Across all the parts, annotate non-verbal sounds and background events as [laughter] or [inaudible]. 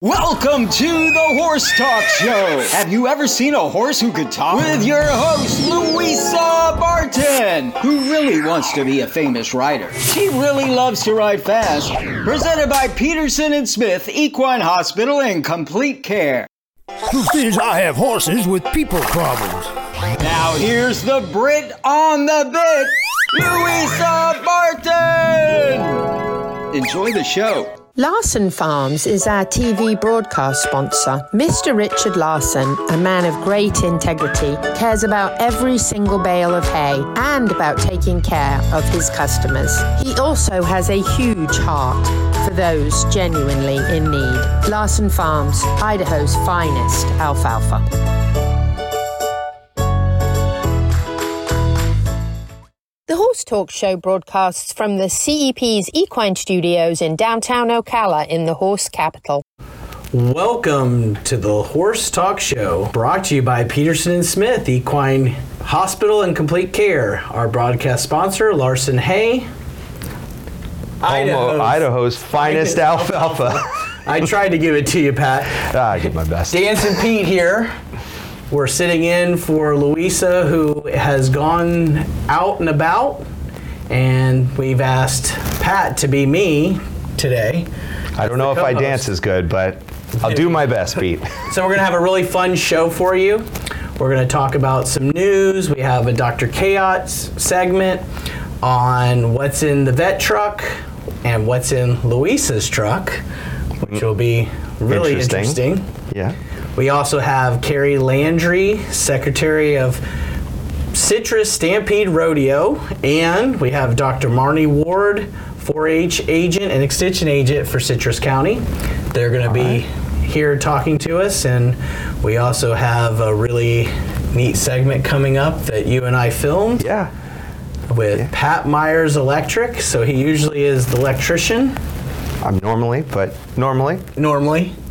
Welcome to the Horse Talk Show. Have you ever seen a horse who could talk? With your host, Louisa Barton, who really wants to be a famous rider. She really loves to ride fast. Presented by Peterson and Smith Equine Hospital and Complete Care. Truth is, I have horses with people problems. Now here's the Brit on the bit, Louisa Barton. Enjoy the show. Larson Farms is our TV broadcast sponsor. Mr. Richard Larson, a man of great integrity, cares about every single bale of hay and about taking care of his customers. He also has a huge heart for those genuinely in need. Larson Farms, Idaho's finest alfalfa. The Horse Talk Show broadcasts from the CEP's Equine Studios in downtown Ocala in the horse capital. Welcome to the Horse Talk Show, brought to you by Peterson and Smith Equine Hospital and Complete Care. Our broadcast sponsor, Larson Hay. Idaho's, Idaho's [laughs] finest, finest alfalfa. alfalfa. I tried to give it to you, Pat. Ah, I did my best. Dancing Pete here. We're sitting in for Louisa, who has gone out and about, and we've asked Pat to be me today. I don't know if I dance as good, but I'll do my best, [laughs] Pete. so we're gonna have a really fun show for you. We're gonna talk about some news. We have a Dr. Chaos segment on what's in the vet truck and what's in Louisa's truck, which will be really interesting. interesting. Yeah. We also have Carrie Landry, Secretary of Citrus Stampede Rodeo, and we have Dr. Marnie Ward, 4-H agent and extension agent for Citrus County. They're going to be here talking to us, and we also have a really neat segment coming up that you and I filmed. Yeah. With yeah. Pat Myers Electric, so he usually is the electrician. I'm normally, but normally. Normally. [laughs]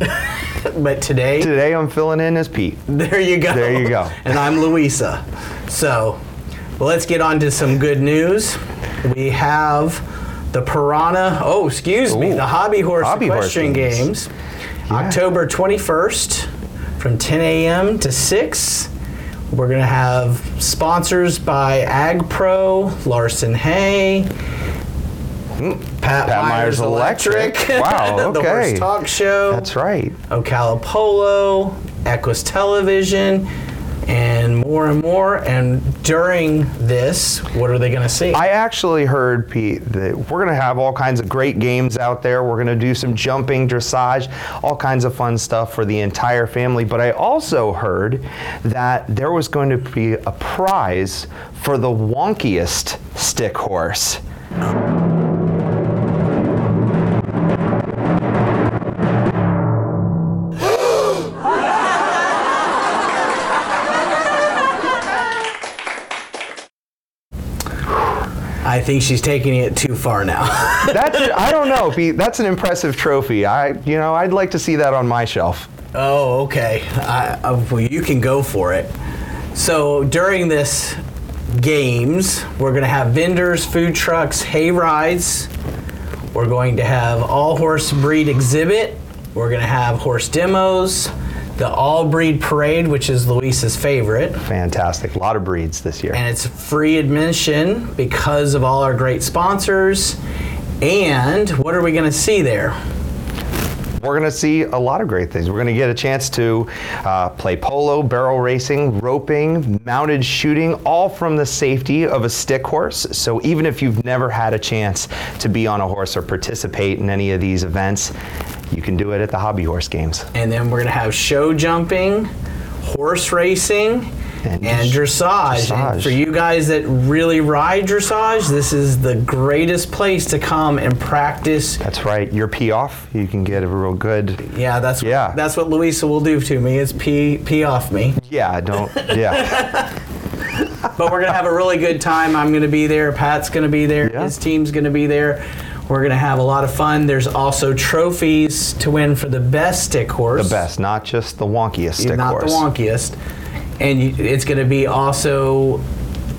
but today. Today I'm filling in as Pete. There you go. There you go. And I'm Louisa. So, let's get on to some good news. We have the Pyranha, oh, excuse Ooh, me, the Hobby Horse Hobby Equestrian Games, yeah. October 21st from 10 a.m. to 6. We're going to have sponsors by Ag Pro, Larson Hay, hmm. Pat, Pat Myers, Myers Electric. Electric. Wow, [laughs] okay. the Horse Talk Show. That's right. Ocala Polo, Equus Television, and more and more. And during this, what are they going to see? I actually heard, Pete, that we're going to have all kinds of great games out there. We're going to do some jumping, dressage, all kinds of fun stuff for the entire family. But I also heard that there was going to be a prize for the wonkiest stick horse. Think she's taking it too far now. [laughs] that's I don't know. That's an impressive trophy. I you know I'd like to see that on my shelf. Oh, okay. I, uh, well, you can go for it. So during this games, we're going to have vendors, food trucks, hay rides. We're going to have all horse breed exhibit. We're going to have horse demos the All Breed Parade, which is Louisa's favorite. Fantastic. A lot of breeds this year. And it's free admission because of all our great sponsors. And what are we going to see there? we're going to see a lot of great things. We're going to get a chance to uh, play polo, barrel racing, roping, mounted shooting, all from the safety of a stick horse. So even if you've never had a chance to be on a horse or participate in any of these events, you can do it at the Hobby Horse Games. And then we're going to have show jumping, horse racing, and, and dressage. dressage. And for you guys that really ride dressage, this is the greatest place to come and practice. That's right. Your piaffe, you can get a real good. Yeah, that's yeah. What, that's what Louisa will do to me is pee pee off me. Yeah, I don't. Yeah. [laughs] but we're gonna have a really good time. I'm gonna be there. Pat's gonna be there. Yeah. His team's gonna be there. We're going to have a lot of fun. There's also trophies to win for the best stick horse. The best, not just the wonkiest stick not horse. Not the wonkiest. And it's going to be also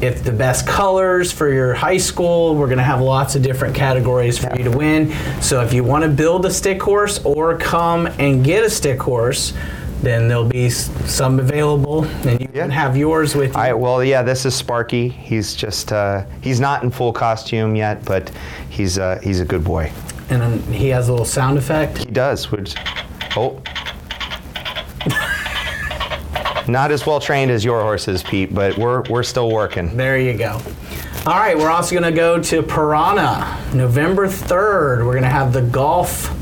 if the best colors for your high school. We're going to have lots of different categories for you to win. So if you want to build a stick horse or come and get a stick horse, then there'll be some available, and you can have yours with you. I, well, yeah, this is Sparky. He's just uh, he's not in full costume yet, but he's uh, he's a good boy. and then he has a little sound effect. He does, which oh. Not as well trained as your horses, Pete, but we're we're still working. There you go. All right, we're also going to go to Pyranha November 3rd. We're going to have the golf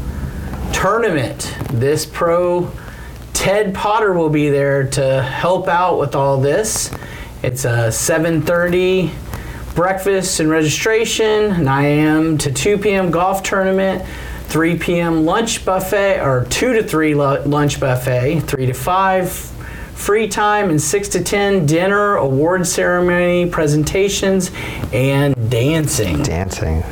tournament. This pro Ted Potter will be there to help out with all this. It's uh, a 7:30 breakfast and registration, 9 a.m. to 2 p.m. golf tournament, 3 p.m. lunch buffet or 2 to 3 lunch buffet, 3 to 5 free time and 6 to 10 dinner, award ceremony, presentations and dancing. Dancing,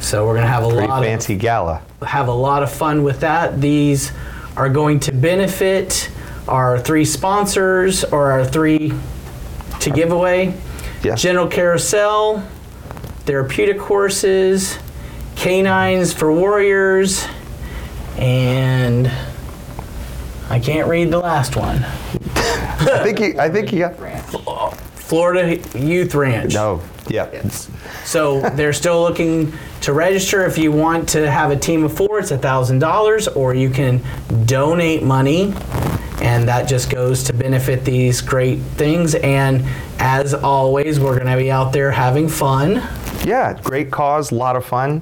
So we're going to have a pretty lot of fancy gala. have a lot of fun with that. These are going to benefit our three sponsors or our three to give away Yes. Gentle Carousel, Therapeutic Horses, Canines for Warriors, and I can't read the last one. [laughs] I think he, I think he got. Florida Youth Ranch. No, yeah. So they're still looking to register. If you want to have a team of four, it's thousand dollars, or you can donate money, and that just goes to benefit these great things. And as always, we're going to be out there having fun. Yeah, great cause, a lot of fun.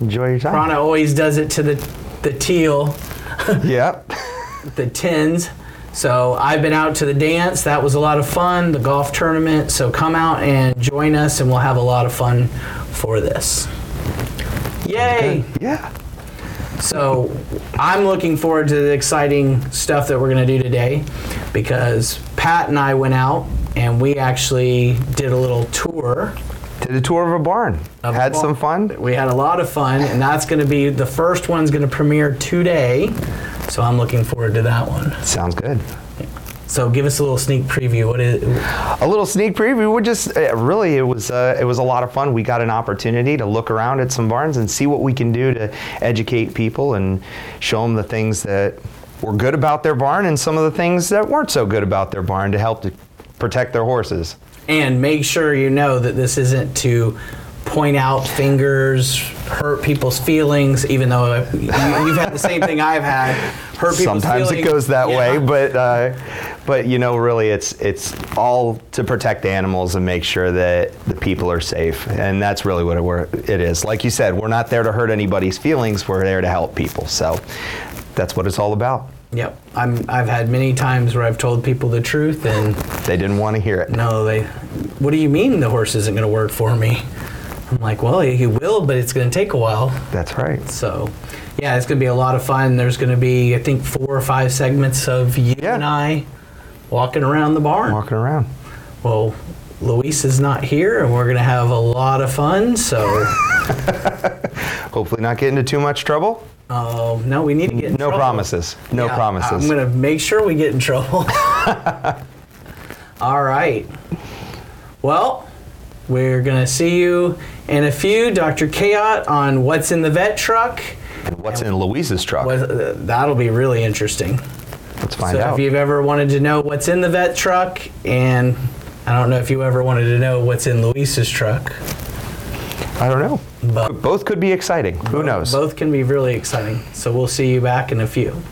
Enjoy your time. Rana always does it to the the teal, yep. [laughs] the tins. So I've been out to the dance. That was a lot of fun. The golf tournament. So come out and join us, and we'll have a lot of fun for this. Yay! Yeah. So I'm looking forward to the exciting stuff that we're going to do today because Pat and I went out and we actually did a little tour. Did a tour of a barn. of Had the some fun. We had a lot of fun, and that's going to be the first one's going to premiere today. So I'm looking forward to that one. Sounds good. So give us a little sneak preview. What is? A little sneak preview. We just uh, really it was uh, it was a lot of fun. We got an opportunity to look around at some barns and see what we can do to educate people and show them the things that were good about their barn and some of the things that weren't so good about their barn to help to protect their horses. And make sure you know that this isn't to point out fingers, hurt people's feelings. Even though you, you've had the same thing I've had. Hurt people's Sometimes it goes that Yeah. way, but uh, but you know, really, it's it's all to protect animals and make sure that the people are safe, and that's really what it, were- it is. Like you said, we're not there to hurt anybody's feelings. We're there to help people. So that's what it's all about. Yep, I'm. I've had many times where I've told people the truth, and They didn't want to hear it. no, they. What do you mean the horse isn't going to work for me? I'm like, well, he will, but it's going to take a while. That's right. So, yeah, it's going to be a lot of fun. There's going to be, I think, four or five segments of you Yeah. and I walking around the barn. Walking around. Well, Luis is not here, and we're going to have a lot of fun. So, [laughs] Hopefully, not get into too much trouble. uh, no, we need to get in No trouble. promises. No Yeah, promises. I'm going to make sure we get in trouble. [laughs] All right. Well, we're going to see you in a few, Dr. Chaot, on what's in the vet truck. And what's in Louise's truck? What, uh, that'll be really interesting. Let's find so out. if you've ever wanted to know what's in the vet truck, and I don't know if you ever wanted to know what's in Luis's truck, I don't know. But- Both could be exciting. Who knows? both can be really exciting. So we'll see you back in a few.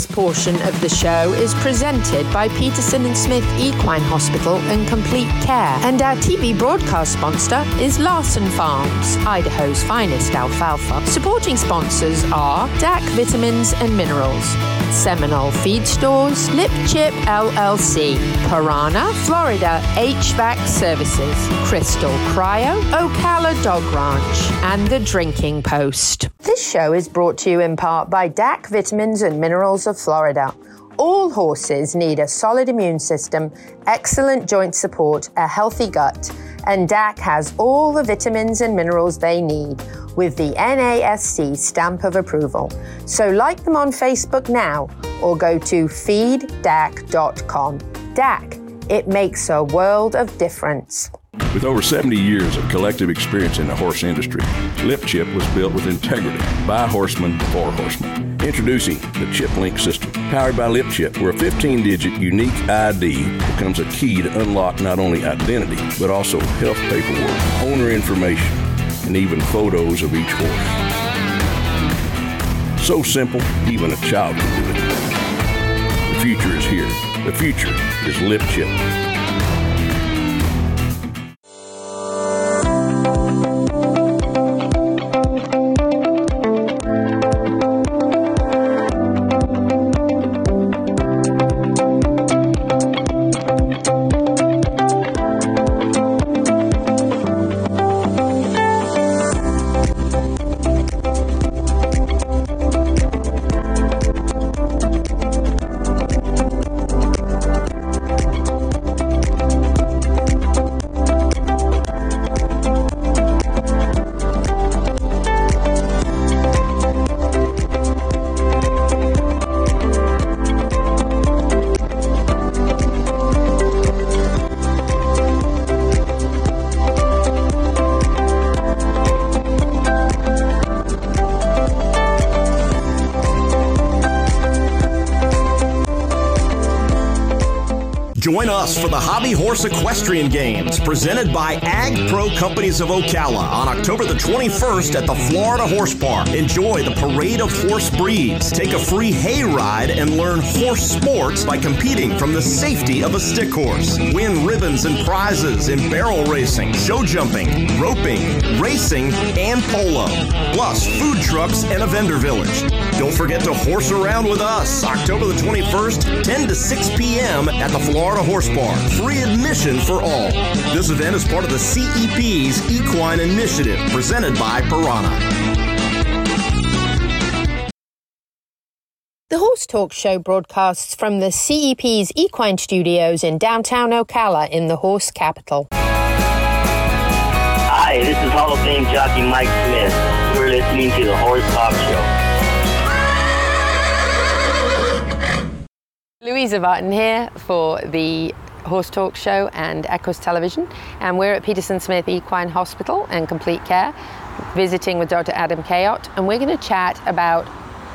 This portion of the show is presented by Peterson and Smith Equine Hospital and Complete Care, and our TV broadcast sponsor is Larson Farms, Idaho's finest alfalfa. Supporting sponsors are DAC Vitamins and Minerals, Seminole Feed Stores, Lip Chip LLC, Pyranha, Florida HVAC Services, Crystal Cryo, Ocala Dog Ranch, and The Drinking Post. This show is brought to you in part by DAC Vitamins and Minerals of Florida. All horses need a solid immune system, excellent joint support, a healthy gut, and DAC has all the vitamins and minerals they need with the NASC stamp of approval. So like them on Facebook now or go to feeddac.com. DAC It makes a world of difference. With over 70 years of collective experience in the horse industry, Lip Chip was built with integrity by horsemen for horsemen. Introducing the Chip Link system, powered by Lip Chip, where a 15 digit unique ID becomes a key to unlock not only identity, but also health paperwork, owner information, and even photos of each horse. So simple, even a child can do it. The future is here. The future is Lip Chip. For the Hobby Horse Equestrian Games presented by Ag Pro Companies of Ocala on October the 21st at the Florida Horse Park. Enjoy the parade of horse breeds. Take a free hay ride and learn horse sports by competing from the safety of a stick horse. Win ribbons and prizes in barrel racing, show jumping, roping, racing, and polo. Plus, food trucks and a vendor village. Don't forget to horse around with us October the 21st, 10 to 6 p.m. at the Florida Horse Park. Free admission for all. This event is part of the CEP's Equine Initiative presented by Pyranha. The Horse Talk Show broadcasts from the CEP's Equine Studios in downtown Ocala in the horse capital. Hi, this is Hall of Fame jockey Mike Smith. You're listening to the Horse Talk Show. Louisa Barton here for the Horse Talk Show and Equus Television, and we're at Peterson Smith Equine Hospital and Complete Care, visiting with Dr. Adam Kayot, and we're going to chat about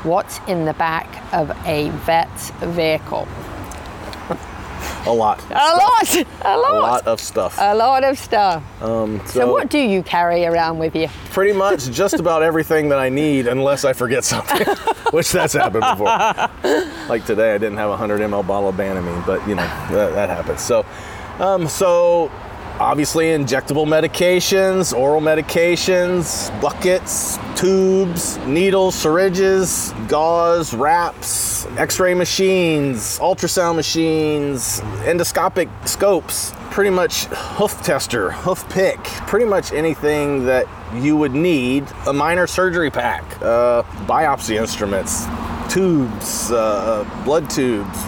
what's in the back of a vet's vehicle. A lot. A lot, a A lot, lot of stuff. a lot of stuff. Um, so, So, what do you carry around with you? pretty much just about everything that I need, unless I forget something, [laughs] which that's happened before. like today, I didn't have a 100 ml bottle of Banamine, but you know that, that happens. So, um, so obviously injectable medications, oral medications, buckets, tubes, needles, syringes, gauze, wraps, X-ray machines, ultrasound machines, endoscopic scopes. Pretty much hoof tester, hoof pick, pretty much anything that you would need. A minor surgery pack, uh, biopsy instruments, tubes, uh, blood tubes,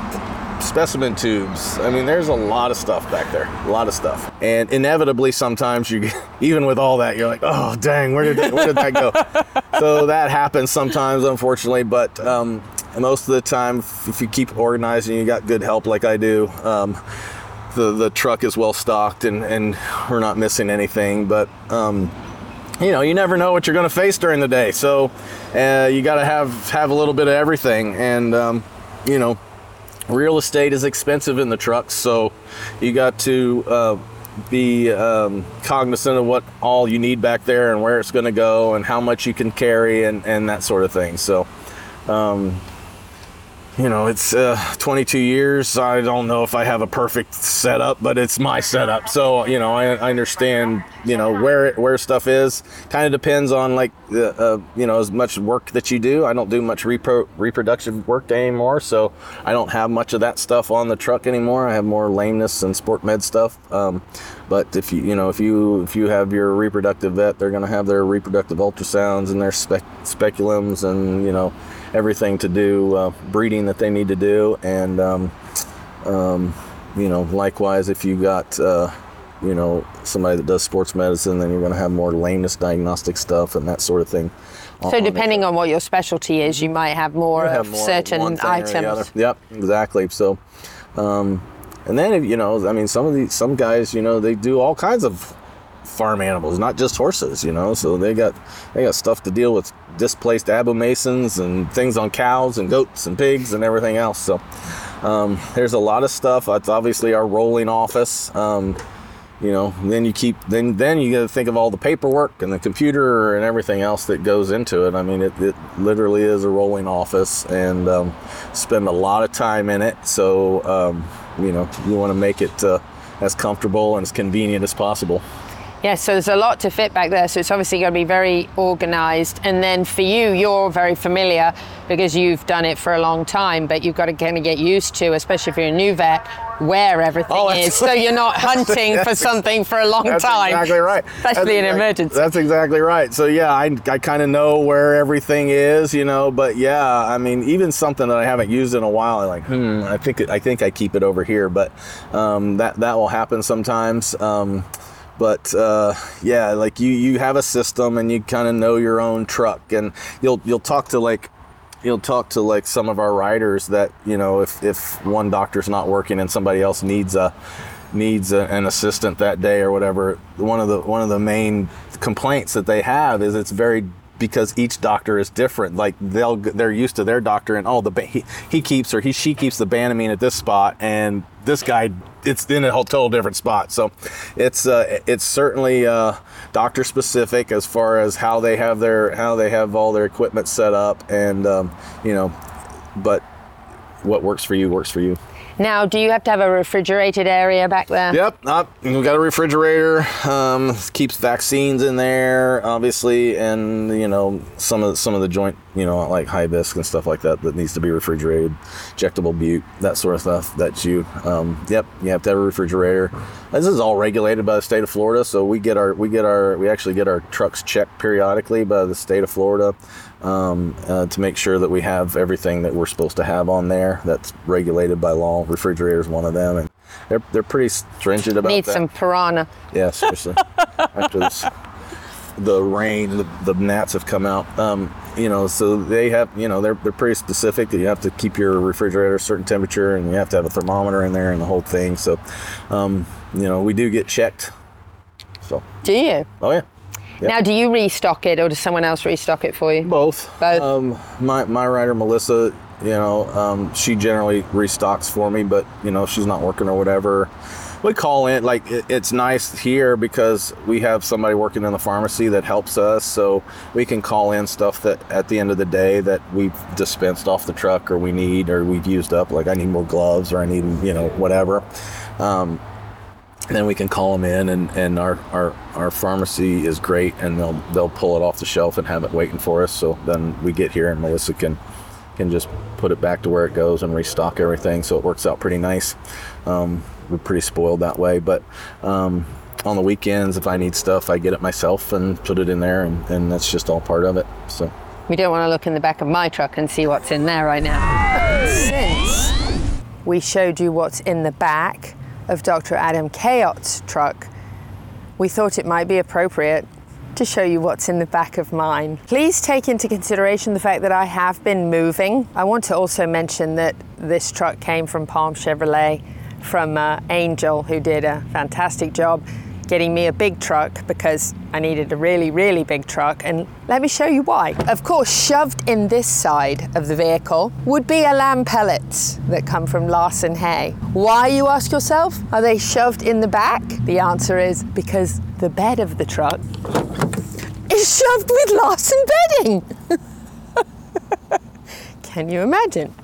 specimen tubes. I mean, there's a lot of stuff back there, a lot of stuff. And inevitably, sometimes you, get- [laughs] even with all that, you're like, oh dang, where did that, where did that go? [laughs] so that happens sometimes, unfortunately. But um, most of the time, if you keep organizing, you got good help like I do. Um, the, the truck is well stocked and, and we're not missing anything but um, you know, you never know what you're going to face during the day. So uh, you got to have have a little bit of everything. And um, you know, real estate is expensive in the trucks, so you got to uh, be um, cognizant of what all you need back there and where it's going to go and how much you can carry and, and that sort of thing. So. Um, you know, it's uh, 22 years. I don't know if I have a perfect setup, but it's my setup. So, you know, I, I understand, you know, where it, where stuff is. Kind of depends on like the, uh, you know, as much work that you do. I don't do much repro- reproduction work anymore, so I don't have much of that stuff on the truck anymore. I have more lameness and sport med stuff. Um, but if you, you know, if you if you have your reproductive vet, they're going to have their reproductive ultrasounds and their spec- speculums and you know everything to do uh, breeding that they need to do and um, um, you know likewise if you got uh, you know somebody that does sports medicine then you're going to have more lameness diagnostic stuff and that sort of thing So, on depending on what your specialty is, you might have more of have more certain one thing or the other. items. Yep, exactly. So, um, And then you know, I mean, some of these some guys, you know, they do all kinds of farm animals, not just horses, you know. So they got they got stuff to deal with displaced abomasums and things on cows and goats and pigs and everything else. So um, there's a lot of stuff. It's obviously our rolling office. Um, you know, then you keep then then you got to think of all the paperwork and the computer and everything else that goes into it. I mean, it, it literally is a rolling office, and um, spend a lot of time in it. So um, you know, you want to make it uh, as comfortable and as convenient as possible. Yeah, so there's a lot to fit back there. So it's obviously going to be very organized. And then for you, you're very familiar because you've done it for a long time, but you've got to kind of get used to, especially if you're a new vet, where everything Oh, is. So you're not hunting for [laughs] something for a long That's time. exactly right. Especially That's in an exact- emergency. That's exactly right. So yeah, I, I kind of know where everything is, you know. But yeah, I mean, even something that I haven't used in a while, I'm like, hmm, I think I think I keep it over here. But um, that that will happen sometimes. Um, but uh, yeah, like you you have a system and you kind of know your own truck, and you'll you'll talk to like you'll talk to like some of our riders that you know if if one doctor's not working and somebody else needs a needs a, an assistant that day or whatever one of the one of the main complaints that they have is it's very because each doctor is different. Like they'll they're used to their doctor and oh the ba- he, he keeps or he she keeps the banamine at this spot and this guy it's in a whole total different spot. So it's uh, it's certainly uh, doctor specific as far as how they have their how they have all their equipment set up and um, you know but what works for you works for you Now, do you have to have a refrigerated area back there? Yep, up. We've got a refrigerator. Um, keeps vaccines in there, obviously, and you know some of some of the joint, you know, like hibiscus and stuff like that that needs to be refrigerated, injectable bute, that sort of stuff. That you, um, yep, you have to have a refrigerator. This is all regulated by the state of Florida, so we get our we get our we actually get our trucks checked periodically by the state of Florida um, uh, to make sure that we have everything that we're supposed to have on there. That's regulated by law. Refrigerator is one of them, and they're they're pretty stringent about Need that. some Pyranha. Yeah, seriously. [laughs] After this, the rain, the, the gnats have come out. Um, you know, so they have, you know, they're, they're pretty specific that you have to keep your refrigerator a certain temperature and you have to have a thermometer in there and the whole thing. So, um, you know, we do get checked. So, Do you? oh yeah. Yep. Now, do you restock it or does someone else restock it for you? Both. Both. Um, my my rider Melissa, you know, um, she generally restocks for me, but you know, she's not working or whatever. We call in like it, it's nice here because we have somebody working in the pharmacy that helps us, so we can call in stuff that at the end of the day that we've dispensed off the truck or we need or we've used up. Like I need more gloves or I need you know whatever. Um, then we can call them in and, and our, our, our pharmacy is great and they'll they'll pull it off the shelf and have it waiting for us. So then we get here and melissa can can just put it back to where it goes and restock everything so it works out pretty nice. Um, we're pretty spoiled that way but um, on the weekends if i need stuff i get it myself and put it in there and, and that's just all part of it so. We don't want to look in the back of my truck and see what's in there right now. [laughs] Since we showed you what's in the back of Dr. Adam Chaot's truck, we thought it might be appropriate to show you what's in the back of mine. Please take into consideration the fact that I have been moving. I want to also mention that this truck came from Palm Chevrolet from uh, Angel, who did a fantastic job getting me a big truck because I needed a really, really big truck. And let me show you why. Of course, shoved in this side of the vehicle would be a lamb pellets that come from Larson Hay. Why, you ask yourself? Are they shoved in the back? The answer is because the bed of the truck is shoved with Larson bedding. [laughs] Can you imagine?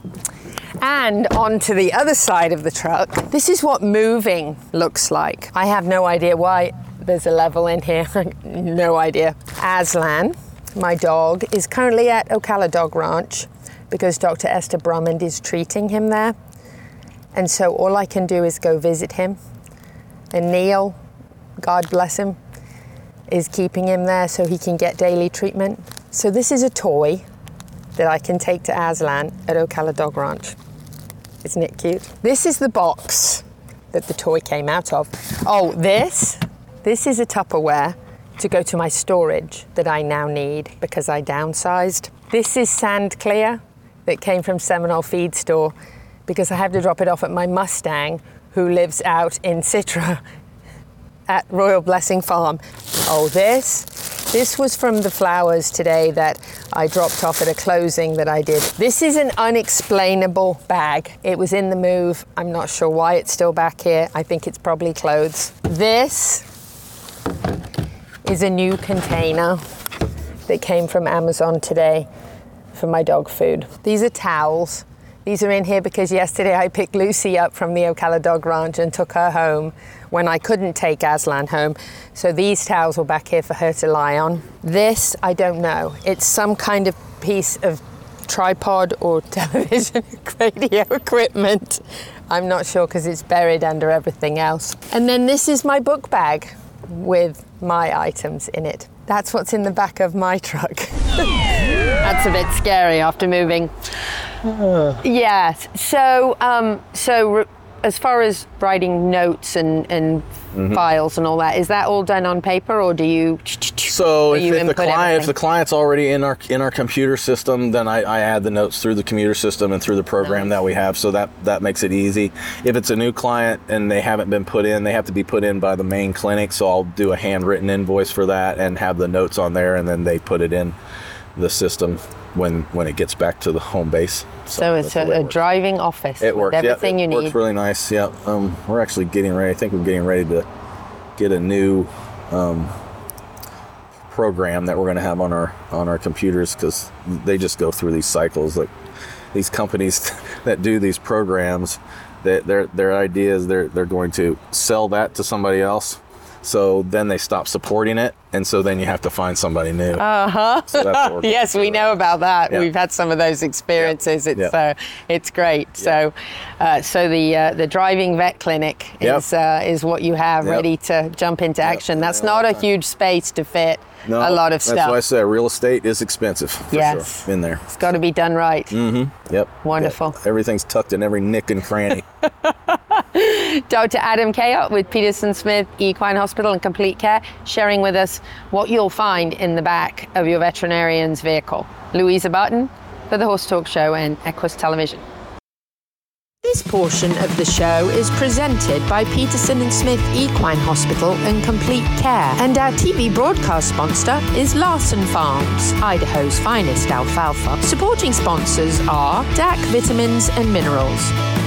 And onto the other side of the truck, this is what moving looks like. I have no idea why there's a level in here, [laughs] no idea. Aslan, my dog, is currently at Ocala Dog Ranch because Dr. Esther Brummond is treating him there. And so all I can do is go visit him. And Neil, God bless him, is keeping him there so he can get daily treatment. So this is a toy that I can take to Aslan at Ocala Dog Ranch. Isn't it cute? This is the box that the toy came out of. Oh, this, this is a Tupperware to go to my storage that I now need because I downsized. This is sand clear that came from Seminole Feed Store because I have to drop it off at my Mustang who lives out in Citra [laughs] at Royal Blessing Farm. Oh, this. This was from the flowers today that I dropped off at a closing that I did. This is an unexplainable bag. It was in the move. I'm not sure why it's still back here. I think it's probably clothes. This is a new container that came from Amazon today for my dog food. These are towels. These are in here because yesterday I picked Lucy up from the Ocala Dog Ranch and took her home when I couldn't take Aslan home. So these towels were back here for her to lie on. This, I don't know. It's some kind of piece of tripod or [laughs] television radio equipment. I'm not sure because it's buried under everything else. And then this is my book bag with my items in it. That's what's in the back of my truck. [laughs] That's a bit scary after moving. Yes. So, um, so re- as far as writing notes and, and Mm-hmm. files and all that, is that all done on paper or do you? So if, you if the client, if the client's already in our in our computer system, then I, I add the notes through the computer system and through the program that we have. So that that makes it easy. If it's a new client and they haven't been put in, they have to be put in by the main clinic. So I'll do a handwritten invoice for that and have the notes on there, and then they put it in the system when when it gets back to the home base. So it's a, way a driving office It works. everything it you works need. really nice. Yeah. Um, we're actually getting ready. I think we're getting ready to get a new um, program that we're going to have on our on our computers because they just go through these cycles. Like these companies [laughs] that do these programs, that their their idea is they're they're going to sell that to somebody else. So then they stop supporting it, and so then you have to find somebody new. Uh huh. So that's [laughs] yes, we know about that. Yeah. We've had some of those experiences. It's Yeah. uh, it's great. So, uh, so the uh, the driving vet clinic Yep. is uh, is what you have Yep. ready to jump into action. That's not a huge space to fit No, a lot of that's stuff. why I say real estate is expensive. Yes. sure, in there. It's got to be done right. Mm-hmm. Yep. Wonderful. Yeah, Everything's tucked in every nick and cranny. [laughs] Dr. Adam Kayott with Peterson Smith Equine Hospital and Complete Care, sharing with us what you'll find in the back of your veterinarian's vehicle. Louisa Barton for the Horse Talk Show and Equus Television. This portion of the show is presented by Peterson and Smith Equine Hospital and Complete Care, and our TV broadcast sponsor is Larson Farms, Idaho's finest alfalfa. Supporting sponsors are DAC Vitamins and Minerals,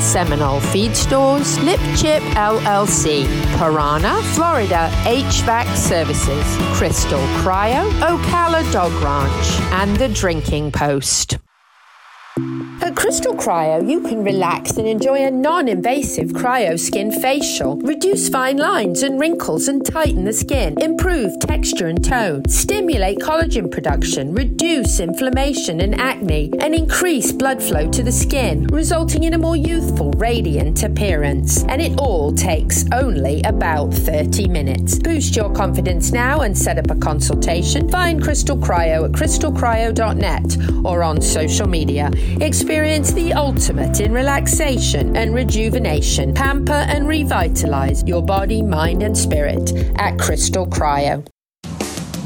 Seminole Feed Stores, Lip Chip LLC, Pyranha, Florida HVAC Services, Crystal Cryo, Ocala Dog Ranch, and The Drinking Post. At Crystal Cryo, you can relax and enjoy a non invasive cryo skin facial. Reduce fine lines and wrinkles and tighten the skin. Improve texture and tone. Stimulate collagen production. Reduce inflammation and acne. And increase blood flow to the skin, resulting in a more youthful, radiant appearance. And it all takes only about 30 minutes. Boost your confidence now and set up a consultation. Find Crystal Cryo at crystalcryo.net or on social media. Experience the ultimate in relaxation and rejuvenation. Pamper and revitalize your body, mind, and spirit at Crystal Cryo.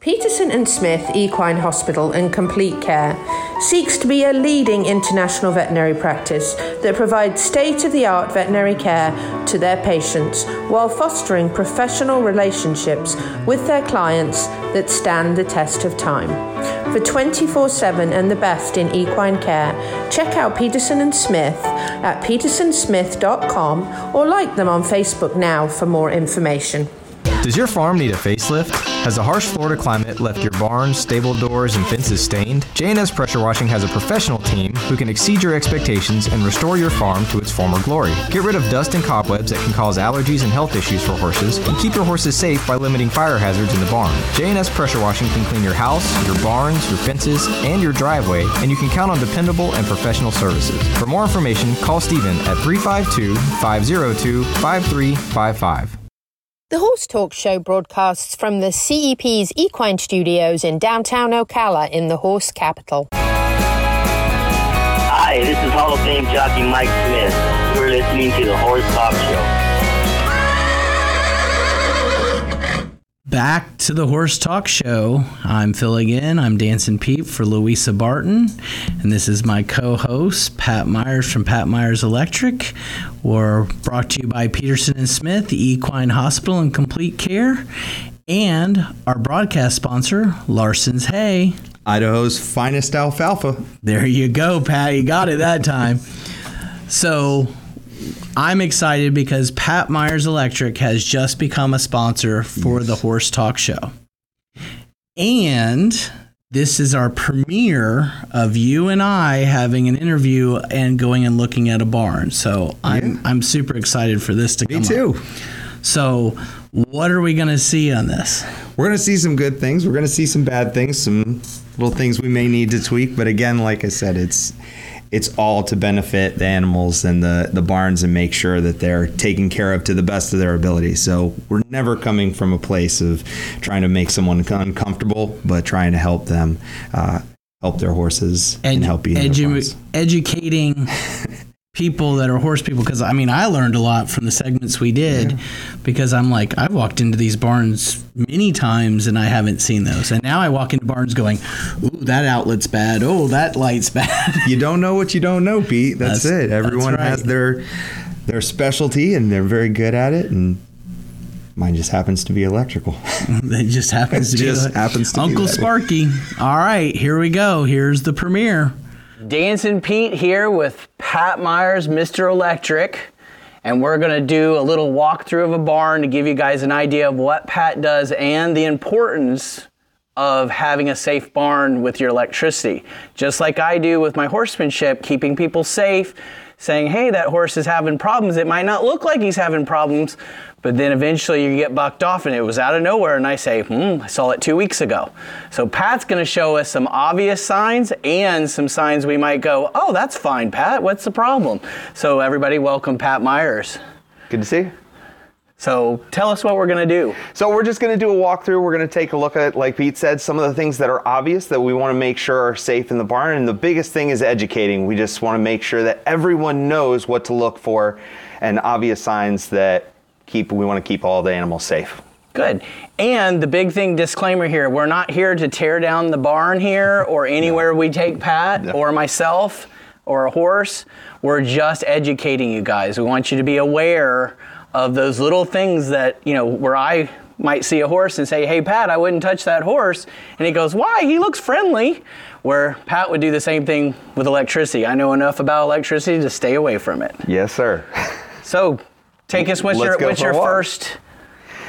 Peterson and Smith Equine Hospital and Complete Care seeks to be a leading international veterinary practice that provides state of the art veterinary care to their patients while fostering professional relationships with their clients that stand the test of time. For 24 7 and the best in equine care, check out Peterson and Smith at petersonsmith.com or like them on Facebook now for more information. Does your farm need a facelift? Has the harsh Florida climate left your barns, stable doors, and fences stained? J&S Pressure Washing has a professional team who can exceed your expectations and restore your farm to its former glory. Get rid of dust and cobwebs that can cause allergies and health issues for horses, and keep your horses safe by limiting fire hazards in the barn. J&S Pressure Washing can clean your house, your barns, your fences, and your driveway, and you can count on dependable and professional services. For more information, call Stephen at 352 502 5355. The Horse Talk Show broadcasts from the CEP's Equine Studios in downtown Ocala in the horse capital. Hi, this is Hall of Fame jockey Mike Smith. You're listening to the Horse Talk Show. Back to the Horse Talk Show. I'm filling in. I'm Dancing Pete for Louisa Barton, and this is my co-host Pat Myers from Pat Myers Electric. We're brought to you by Peterson and Smith, the Equine Hospital and Complete Care, and our broadcast sponsor, Larson's Hay. Idaho's finest alfalfa. There you go, Pat. You got it that time. So I'm excited because Pat Myers Electric has just become a sponsor for the Horse Talk Show. And this is our premiere of you and I having an interview and going and looking at a barn. So I'm I'm super excited for this to Me come. too. up. So what are we going to see on this? We're going to see some good things. We're going to see some bad things, some little things we may need to tweak. But again, like I said, it's it's all to benefit the animals and the, the barns and make sure that they're taken care of to the best of their ability. So we're never coming from a place of trying to make someone uncomfortable, but trying to help them uh, help their horses and help you. Edu- educating [laughs] people that are horse people because I mean I learned a lot from the segments we did because I'm like I've walked into these barns many times and I haven't seen those. And now I walk into barns going ooh that outlet's bad. Oh that light's [laughs] bad. You don't know what you don't know Pete. That's, That's- it. everyone that's right. has their their specialty and they're very good at it and mine just happens to be electrical. [laughs] It just happens to It be just happens to Uncle way. Sparky. All right here we go. Here's the premiere Dancing Pete here with Pat Myers, Mr. Electric, and we're going to do a little walkthrough of a barn to give you guys an idea of what Pat does and the importance of having a safe barn with your electricity. Just like I do with my horsemanship, keeping people safe, saying, hey, that horse is having problems. It might not look like he's having problems, but then eventually you get bucked off and it was out of nowhere. And I say, hmm, I saw it two weeks ago. So Pat's going to show us some obvious signs and some signs we might go, oh, that's fine, Pat. What's the problem? So everybody, welcome Pat Myers. Good to see you. So tell us what we're going to do. So we're just going to do a walkthrough. We're going to take a look at, like Pete said, some of the things that are obvious that we want to make sure are safe in the barn. And the biggest thing is educating. We just want to make sure that everyone knows what to look for and obvious signs that keep. We want to keep all the animals safe. Good. And the big thing disclaimer here we're not here to tear down the barn here [laughs] or anywhere we take Pat or myself or a horse. We're just educating you guys. We want you to be aware of those little things that, you know, where I might see a horse and say, hey, Pat, I wouldn't touch that horse. And he goes, why? He looks friendly. Where Pat would do the same thing with electricity. I know enough about electricity to stay away from it. Yes, sir. So take us, what's Let's your, what's your first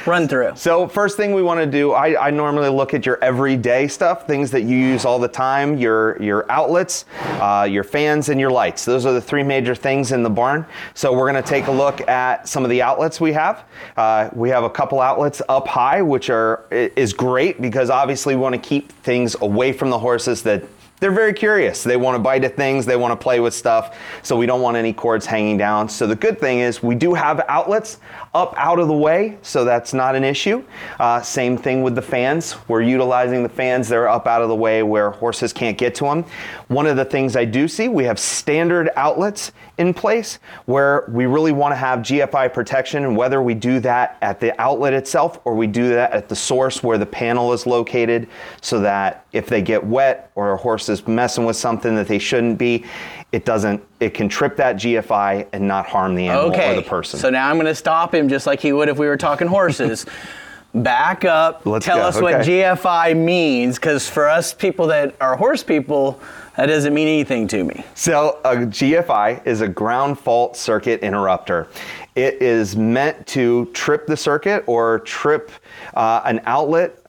run through? So first thing we want to do, I, I normally look at your everyday stuff, things that you use all the time, your your outlets, uh, your fans, and your lights. Those are the three major things in the barn. So we're going to take a look at some of the outlets we have. Uh, we have a couple outlets up high, which are is great because obviously we want to keep things away from the horses that. They're very curious. They want to bite at things. They want to play with stuff. So we don't want any cords hanging down. So the good thing is we do have outlets up out of the way, so that's not an issue. Uh, same thing with the fans. We're utilizing the fans. They're up out of the way where horses can't get to them. One of the things I do see, we have standard outlets in place where we really want to have GFI protection, and whether we do that at the outlet itself or we do that at the source where the panel is located, so that if they get wet or a horse is messing with something that they shouldn't be, it doesn't. It can trip that GFI and not harm the animal okay. or the person. So now I'm going to stop him just like he would if we were talking horses. [laughs] Back up. Let's tell go, us what. GFI means, because for us people that are horse people, that doesn't mean anything to me. So a GFI is a ground fault circuit interrupter. It is meant to trip the circuit or trip uh, an outlet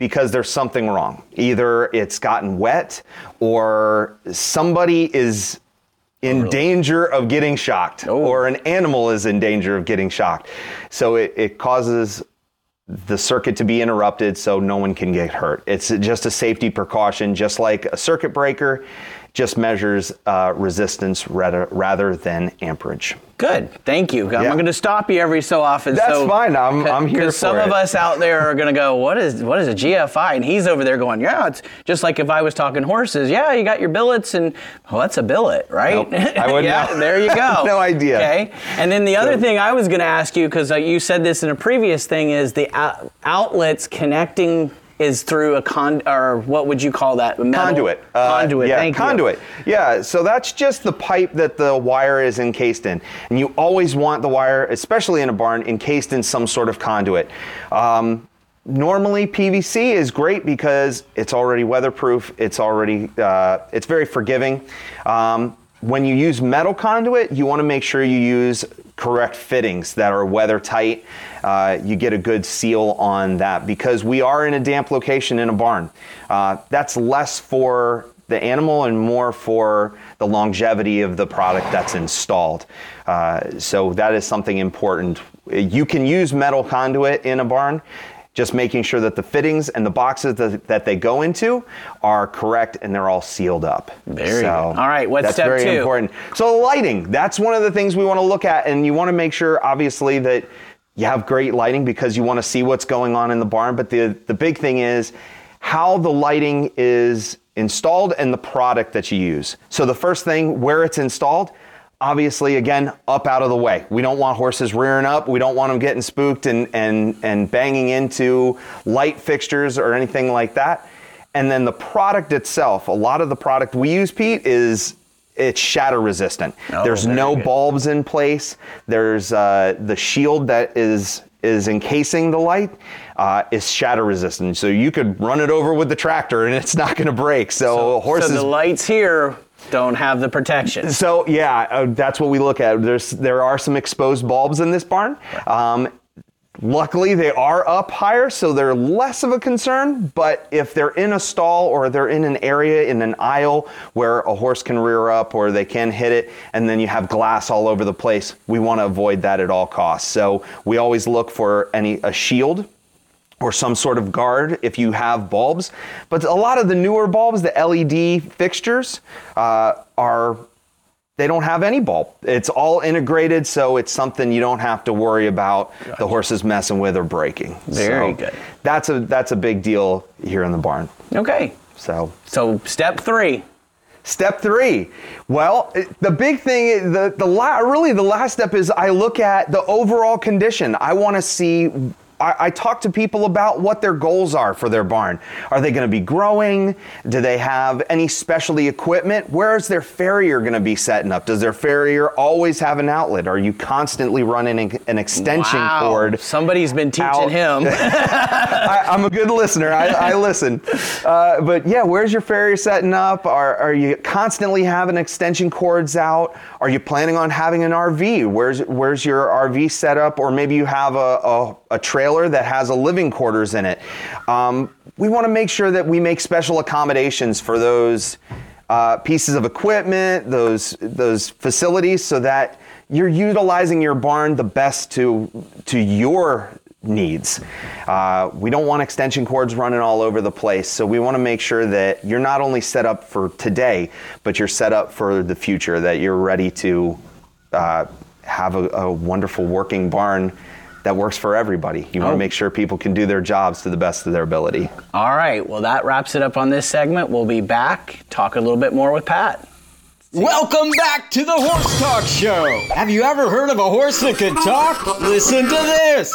because there's something wrong. Either it's gotten wet or somebody is in oh, danger of getting shocked oh. or an animal is in danger of getting shocked. So it, it causes the circuit to be interrupted so no one can get hurt. It's just a safety precaution, just like a circuit breaker just measures uh, resistance rather, rather than amperage. Good, thank you. I'm going to stop you every so often. That's so, fine. I'm, I'm here for some it. of us out there are going to go, what is what is a GFI? And he's over there going, yeah, it's just like if I was talking horses. Yeah, you got your billets, and well, that's a billet, right? Nope, I wouldn't [laughs] yeah, know. there you go. [laughs] No idea. Okay. And then the other thing I was going to ask you, because uh, you said this in a previous thing, is the out- outlets connecting is through a con or what would you call that? Metal- Conduit. Uh, conduit. Yeah, thank you. conduit. Yeah, so that's just the pipe that the wire is encased in. And you always want the wire, especially in a barn, encased in some sort of conduit. Um, normally PVC is great because it's already weatherproof. It's already, uh, it's very forgiving. Um, when you use metal conduit, you want to make sure you use correct fittings that are weather tight. Uh, you get a good seal on that because we are in a damp location in a barn. Uh, that's less for the animal and more for the longevity of the product that's installed. Uh, so that is something important. You can use metal conduit in a barn just making sure that the fittings and the boxes that, that they go into are correct and they're all sealed up. Very good. All right, what's that's step very two? important. So lighting, that's one of the things we want to look at, and you want to make sure, obviously, that you have great lighting because you want to see what's going on in the barn. But the the big thing is how the lighting is installed and the product that you use. So the first thing, where it's installed. Obviously, again, up out of the way. We don't want horses rearing up. We don't want them getting spooked and, and, and banging into light fixtures or anything like that. And then the product itself, a lot of the product we use, Pete, is it's shatter resistant. Oh, There's no good. bulbs in place. There's uh, the shield that is is encasing the light uh, is shatter resistant. So you could run it over with the tractor and it's not going to break. So, horses. So the lights here don't have the protection. So yeah, uh, that's what we look at. There's there are some exposed bulbs in this barn. Um, luckily, they are up higher, so they're less of a concern. But if they're in a stall or they're in an area in an aisle where a horse can rear up or they can hit it, and then you have glass all over the place, we want to avoid that at all costs. So we always look for any a shield or some sort of guard if you have bulbs. But a lot of the newer bulbs, the LED fixtures, uh, are they don't have any bulb. It's all integrated, so it's something you don't have to worry about the horses messing with or breaking. Very So good. That's a that's a big deal here in the barn. Okay. So So step three. Step three. Well, the big thing, the the la- really the last step is I look at the overall condition. I want to see. I, I talk to people about what their goals are for their barn. Are they going to be growing? Do they have any specialty equipment? Where is their farrier going to be setting up? Does their farrier always have an outlet? Are you constantly running an, extension Wow. cord? Somebody's been teaching out? him. [laughs] I, I'm a good listener. I, I listen. Uh, but yeah, where's your farrier setting up? Are, are you constantly having extension cords out? Are you planning on having an RV? Where's where's your RV set up? Or maybe you have a, a, a trailer that has a living quarters in it. Um, we want to make sure that we make special accommodations for those uh, pieces of equipment, those those facilities, so that you're utilizing your barn the best to to your needs. Uh, we don't want extension cords running all over the place, so we want to make sure that you're not only set up for today, but you're set up for the future. That you're ready to uh, have a, a wonderful working barn that works for everybody. You want Oh. to make sure people can do their jobs to the best of their ability. All right. Well, that wraps it up on this segment. We'll be back, talk a little bit more with Pat. Welcome back to the Horse Talk Show. Have you ever heard of a horse that could talk? Listen to this.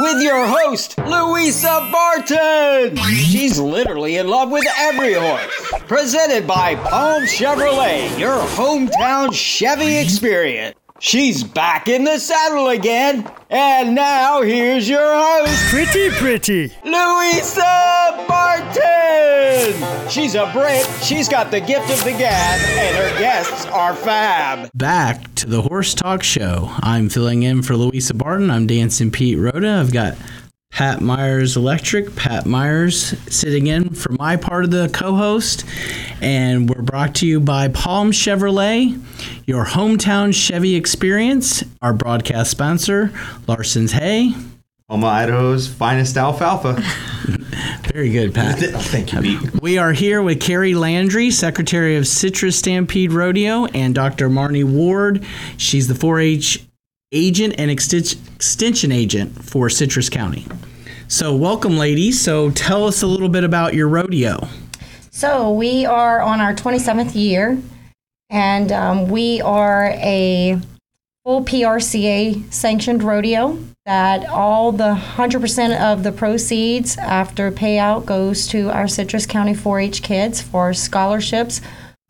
With your host, Louisa Barton. She's literally in love with every horse. Presented by Palm Chevrolet, your hometown Chevy experience. She's back in the saddle again. And now here's your host, Pretty, pretty. Louisa Barton! She's a Brit, she's got the gift of the gab, and her guests are fab. Back to the Horse Talk Show. I'm filling in for Louisa Barton. I'm dancing Pete Rhoda. I've got Pat Myers Electric. Pat Myers sitting in for my part of the co host. And we're brought to you by Palm Chevrolet, your hometown Chevy experience, our broadcast sponsor, Larson's Hay. Oma, Idaho's finest alfalfa. [laughs] Very good, Pat. Thank you, Pete. We are here with Carrie Landry, Secretary of Citrus Stampede Rodeo, and Dr. Marnie Ward. She's the 4 H agent and extension agent for Citrus County. So, welcome, ladies. So, tell us a little bit about your rodeo. So we are on our 27th year, and um, we are a full PRCA sanctioned rodeo. That all the 100% of the proceeds after payout goes to our Citrus County 4-H kids for scholarships,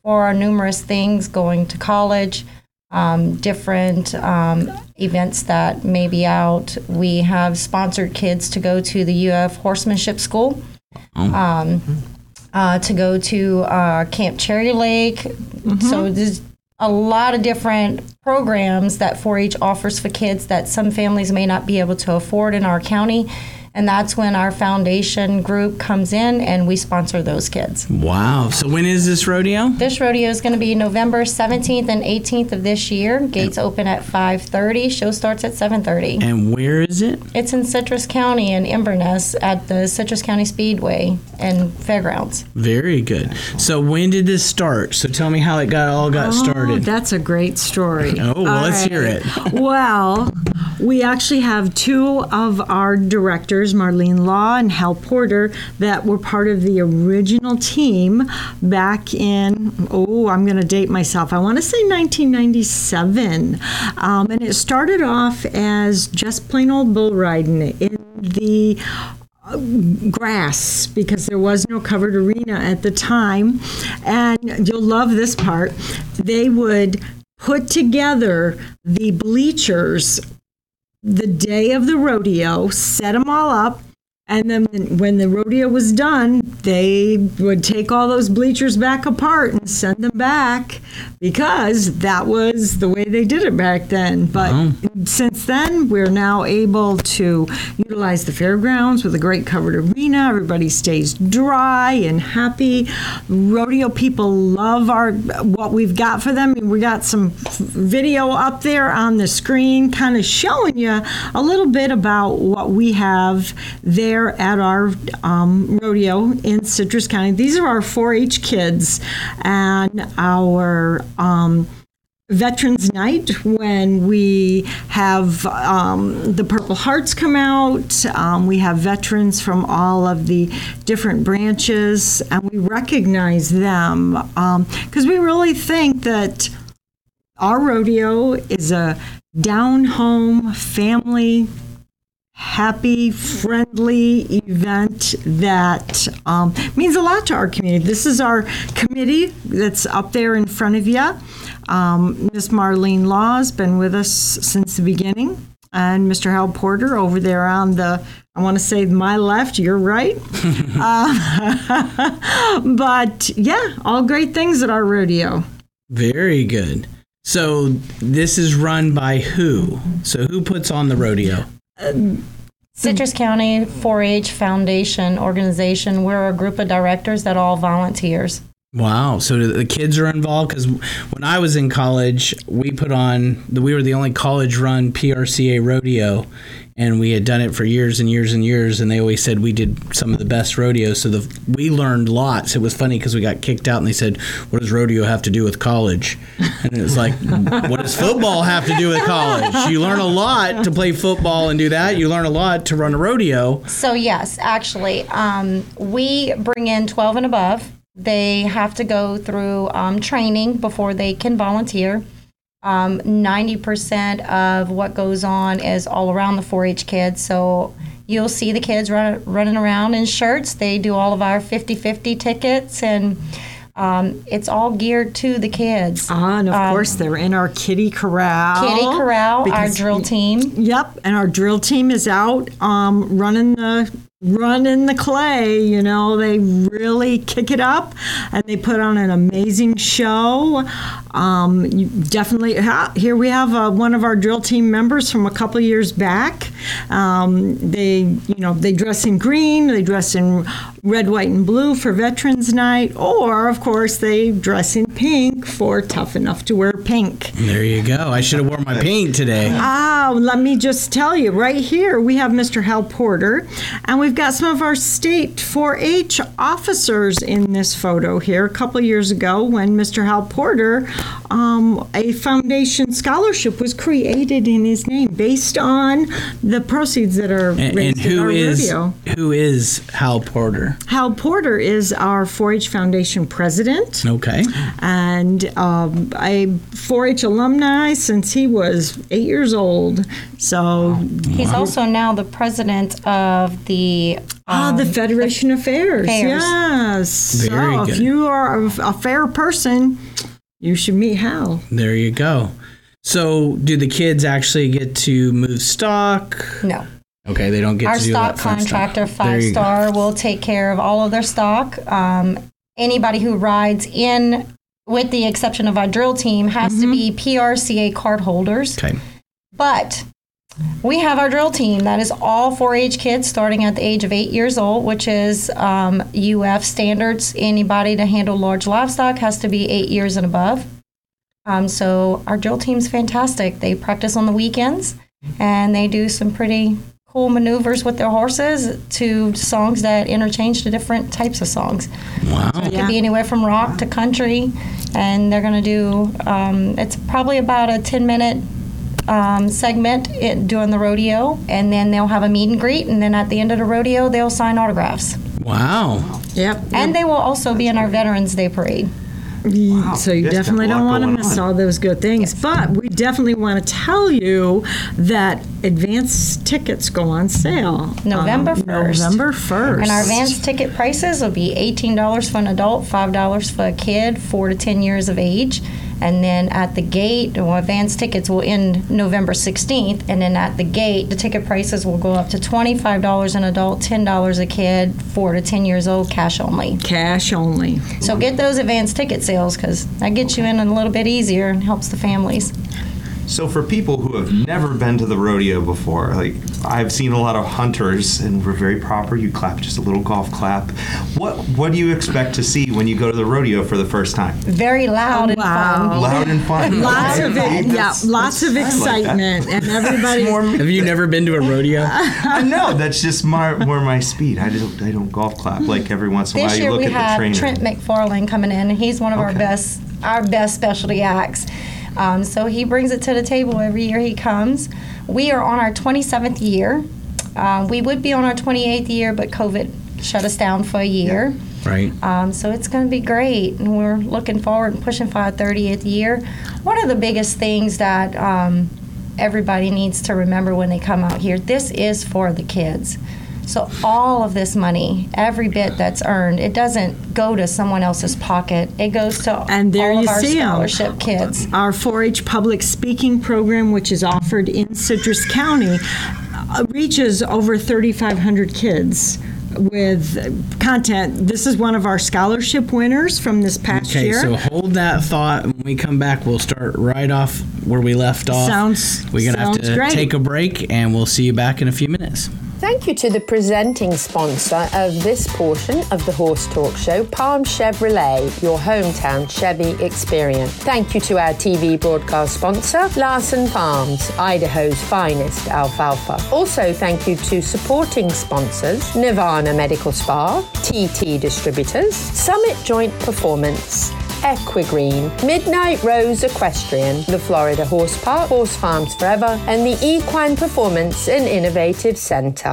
for our numerous things going to college, um, different um, events that may be out. We have sponsored kids to go to the UF Horsemanship School. Um, uh, to go to uh, Camp Cherry Lake. So there's a lot of different programs that 4-H offers for kids that some families may not be able to afford in our county. And that's when our foundation group comes in and we sponsor those kids. Wow. So, when is this rodeo? This rodeo is going to be November 17th and 18th of this year. Gates open at 5:30. Show starts at 7:30. And where is it? It's in Citrus County in Inverness at the Citrus County Speedway and Fairgrounds. Very good. So, when did this start? So, tell me how it got all got Oh, started. That's a great story. Oh, well, All let's hear it. Well, we actually have two of our directors, Marlene Law and Hal Porter, that were part of the original team back in, oh, I'm going to date myself. I want to say 1997. Um, and it started off as just plain old bull riding in the grass because there was no covered arena at the time. And you'll love this part. They would put together the bleachers the day of the rodeo, set them all up. And then when the rodeo was done, they would take all those bleachers back apart and send them back because that was the way they did it back then. But since then, we're now able to utilize the fairgrounds with a great covered arena. Everybody stays dry and happy. Rodeo people love our what we've got for them. We got some video up there on the screen, kind of showing you a little bit about what we have there at our um, rodeo in Citrus County. These are our 4-H kids and our. Um, Veterans Night when we have um, the Purple Hearts come out. Um, we have veterans from all of the different branches, and we recognize them because we really think that our rodeo is a down home family happy, friendly event that um, means a lot to our community. This is our committee that's up there in front of you. Um, Miss Marlene Law has been with us since the beginning, and Mr. Hal Porter over there on the. I want to say my left, you're right. [laughs] uh, [laughs] but yeah, all great things at our rodeo. Very good. So, this is run by who? So, who puts on the rodeo? Uh, Citrus County 4-H Foundation organization. We're a group of directors that all volunteers. Wow. So the kids are involved because when I was in college, we put on we were the only college run PRCA rodeo, and we had done it for years and years and years. And they always said we did some of the best rodeos. So the we learned lots. It was funny because we got kicked out, and they said, "What does rodeo have to do with college?" And it was like, [laughs] "What does football have to do with college? You learn a lot to play football and do that. You learn a lot to run a rodeo." So yes, actually, um, we bring in 12 and above. They have to go through um, training before they can volunteer. Um, 90% of what goes on is all around the 4-H kids. So you'll see the kids run, running around in shirts. They do all of our 50-50 tickets and um, it's all geared to the kids. Ah, and of course they're in our kitty corral. Kitty corral, our drill team. Yep, and our drill team is out um, running the run in the clay. You know, they really kick it up and they put on an amazing show. Um, you definitely, ha- here we have uh, one of our drill team members from a couple years back. Um, they, you know, they dress in green, they dress in red, white, and blue for Veterans Night, or of course, they dress in pink for Tough Enough to Wear Pink. There you go. I should have worn my paint today. Ah, let me just tell you right here we have Mr. Hal Porter, and we've got some of our state 4 H officers in this photo here. A couple years ago, when Mr. Hal Porter, um, a foundation scholarship was created in his name based on the proceeds that are And, raised and in who our is rodeo. who is Hal Porter? Hal Porter is our 4 H Foundation president Okay. and um, a 4-H alumni since he was eight years old. So He's also now the president of the ah the Federation of Fairs. Fairs. Yes. Very so good. if you are a, a fair person, you should meet Hal. There you go. So, do the kids actually get to move stock? No. Okay, they don't get Our to do stock that fun stuff. contractor, Five you go. Star, will take care of all of their stock. Um, anybody who rides in, with the exception of our drill team, has to be PRCA card holders. Okay. But we have our drill team that is all 4-H kids starting at the age of eight years old, which is um, UF standards. Anybody to handle large livestock has to be eight years and above. Um, so our drill team's fantastic. They practice on the weekends and they do some pretty cool maneuvers with their horses to songs that interchange to different types of songs. Wow. It could be anywhere from rock to country, and they're going to do. Um, it's probably about a ten minute um, segment it, during the rodeo, and then they'll have a meet and greet, and then at the end of the rodeo, they'll sign autographs. Wow. Yep. And they will also be in our Veterans Day parade. Wow. So you Guys definitely don't want to miss on. all those good things. But we definitely want to tell you that advance tickets go on sale November um, 1st. November 1st. And our advance ticket prices will be $18 for an adult, $5 for a kid, 4 to 10 years of age. And then at the gate, well, advance tickets will end November 16th. And then at the gate, the ticket prices will go up to $25 an adult, $10 a kid, 4 to 10 years old, cash only. Cash only. So get those advance ticket sales because that gets you in a little bit easier and helps the families. So for people who have never been to the rodeo before, like I've seen a lot of hunters and we're very proper. You clap just a little golf clap. What what do you expect to see when you go to the rodeo for the first time? Very loud and fun. Loud and fun. Lots Okay. of it, yeah, That's- lots of that's- I like excitement, and everybody. Have you never been to a rodeo? [laughs] I know that's just my, more my speed. I don't I don't golf clap like every once in a while. This You year look we at the have trainer. Trent McFarlane coming in, and he's one of our best our best specialty acts. Um, so he brings it to the table every year he comes. We are on our 27th year. Um, we would be on our 28th year, but COVID shut us down for a year. Right. Um, so it's going to be great, and we're looking forward and pushing for our 30th year. One of the biggest things that um, everybody needs to remember when they come out here this is for the kids. So all of this money, every bit that's earned, it doesn't go to someone else's pocket. It goes to And there all you of our see 'em. scholarship kids. Our 4-H public speaking program, which is offered in Citrus County, uh, reaches over 3,500 kids with content. This is one of our scholarship winners from this past Okay, year. so hold that thought. When we come back, we'll start right off where we left off. Sounds- We're gonna have to great. take a break, and we'll see you back in a few minutes. Thank you to the presenting sponsor of this portion of the Horse Talk Show, Palm Chevrolet, your hometown Chevy experience. Thank you to our TV broadcast sponsor, Larson Farms, Idaho's finest alfalfa. Also, thank you to supporting sponsors, Nirvana Medical Spa, TT Distributors, Summit Joint Performance, Equigreen, Midnight Rose Equestrian, the Florida Horse Park, Horse Farms Forever, and the Equine Performance and Innovative Center.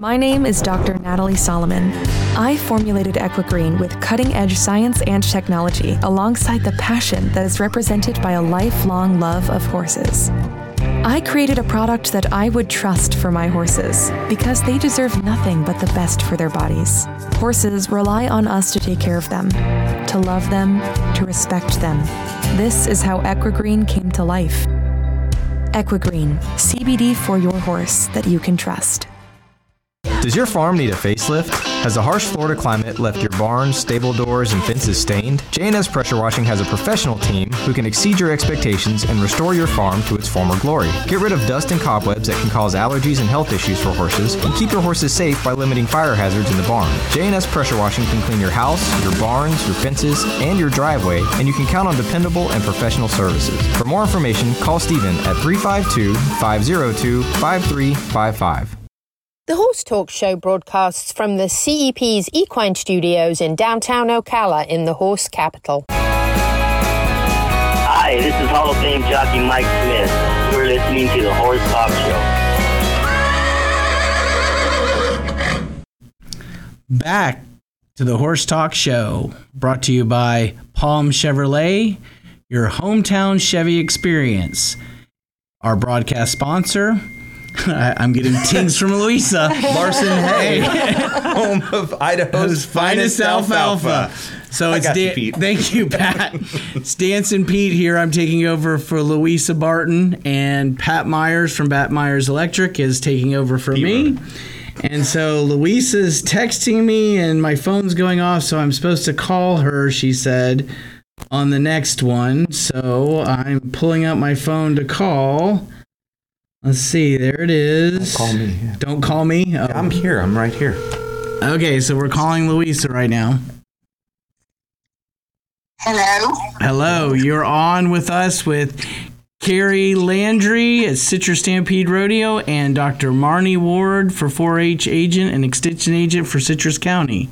My name is Dr. Natalie Solomon. I formulated Equigreen with cutting edge science and technology alongside the passion that is represented by a lifelong love of horses. I created a product that I would trust for my horses because they deserve nothing but the best for their bodies. Horses rely on us to take care of them, to love them, to respect them. This is how Equigreen came to life. Equigreen, CBD for your horse that you can trust. Does your farm need a facelift? Has the harsh Florida climate left your barns, stable doors, and fences stained? J&S Pressure Washing has a professional team who can exceed your expectations and restore your farm to its former glory. Get rid of dust and cobwebs that can cause allergies and health issues for horses, and keep your horses safe by limiting fire hazards in the barn. J&S Pressure Washing can clean your house, your barns, your fences, and your driveway, and you can count on dependable and professional services. For more information, call Stephen at 352 502 5355. The Horse Talk Show broadcasts from the CEP's Equine Studios in downtown Ocala in the horse capital. Hi, this is Hall of Fame jockey Mike Smith. You're listening to the Horse Talk Show. Back to the Horse Talk Show, brought to you by Palm Chevrolet, your hometown Chevy experience. Our broadcast sponsor, [laughs] I- I'm getting tings from Louisa. [laughs] Larson Hay, [laughs] home of Idaho's finest alfalfa. So I it's Dan- thank you, Pat. it's Dancing Pete here. I'm taking over for Louisa Barton, and Pat Myers from Pat Myers Electric is taking over for me. And so Louisa's texting me, and my phone's going off, so I'm supposed to call her. She said on the next one. So I'm pulling out my phone to call. Let's see. There it is. Don't call me. Don't call me. Oh. I'm here. I'm right here. Okay, so we're calling Louisa right now. Hello. Hello, you're on with us with Carrie Landry at Citrus Stampede Rodeo and Dr. Marnie Ward for 4-H agent and extension agent for Citrus County.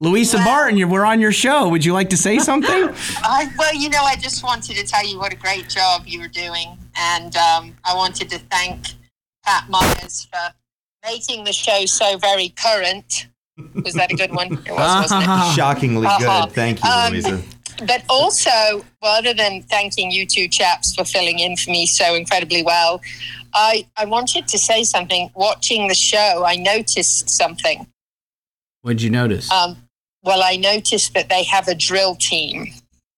Louisa Barton, you we're on your show. Would you like to say something? [laughs] I, well, you know, I just wanted to tell you what a great job you were doing, and um, I wanted to thank Pat Myers for making the show so very current. Was that a good one? It was, wasn't it? [laughs] Shockingly Uh-huh. good. Thank you, Um, Louisa. But also, well, other than thanking you two chaps for filling in for me so incredibly well, I, I wanted to say something. Watching the show, I noticed something. What'd you notice? Um, well, I noticed that they have a drill team.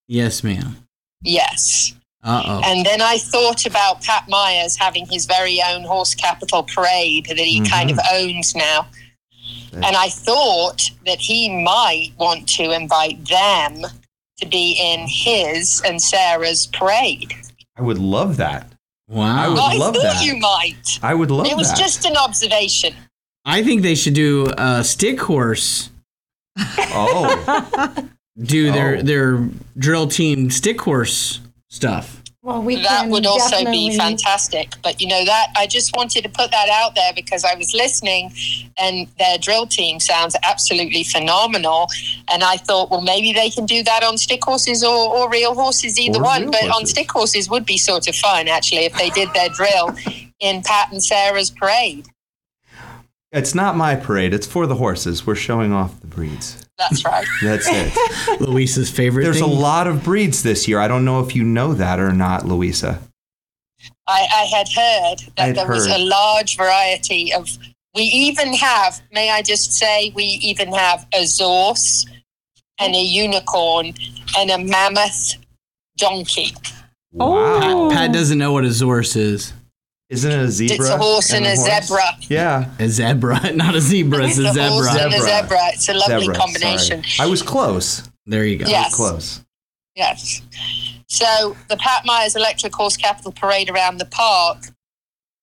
yes, ma'am. Yes. Uh-oh. And then I thought about Pat Myers having his very own horse capital parade that he kind of mm-hmm. owns now. And I thought that he might want to invite them to be in his and Sarah's parade. I would love that. Wow. I would I love thought that. you might. I would love that. it was that. just an observation. I think they should do a stick horse. Oh. [laughs] do their Oh. their drill team stick horse stuff. Well, we that can would also definitely- be fantastic. But you know that I just wanted to put that out there because I was listening, and their drill team sounds absolutely phenomenal. And I thought, well, maybe they can do that on stick horses or, or real horses, either Or one. real But on stick horses would be sort of fun actually if they did their drill in Pat and Sarah's parade. It's not my parade. It's for the horses. We're showing off the breeds. That's right. [laughs] That's it. Louisa's favorite There's a lot of breeds this year. I don't know if you know that or not, Louisa. I, I had heard that I'd there was a large variety of. We even have, may I just say, we even have a zorse and a unicorn and a mammoth donkey. Wow. Pat, Pat doesn't know what a zorse is. Isn't it a zebra? It's a horse and a horse? zebra. Yeah. A zebra, [laughs] not a zebra. It's a The zebra. horse and a zebra. It's a lovely Zebra, combination. sorry. I was close. There you go. Yes. Close. Yes. So the Pat Myers Electric Horse Capital Parade around the park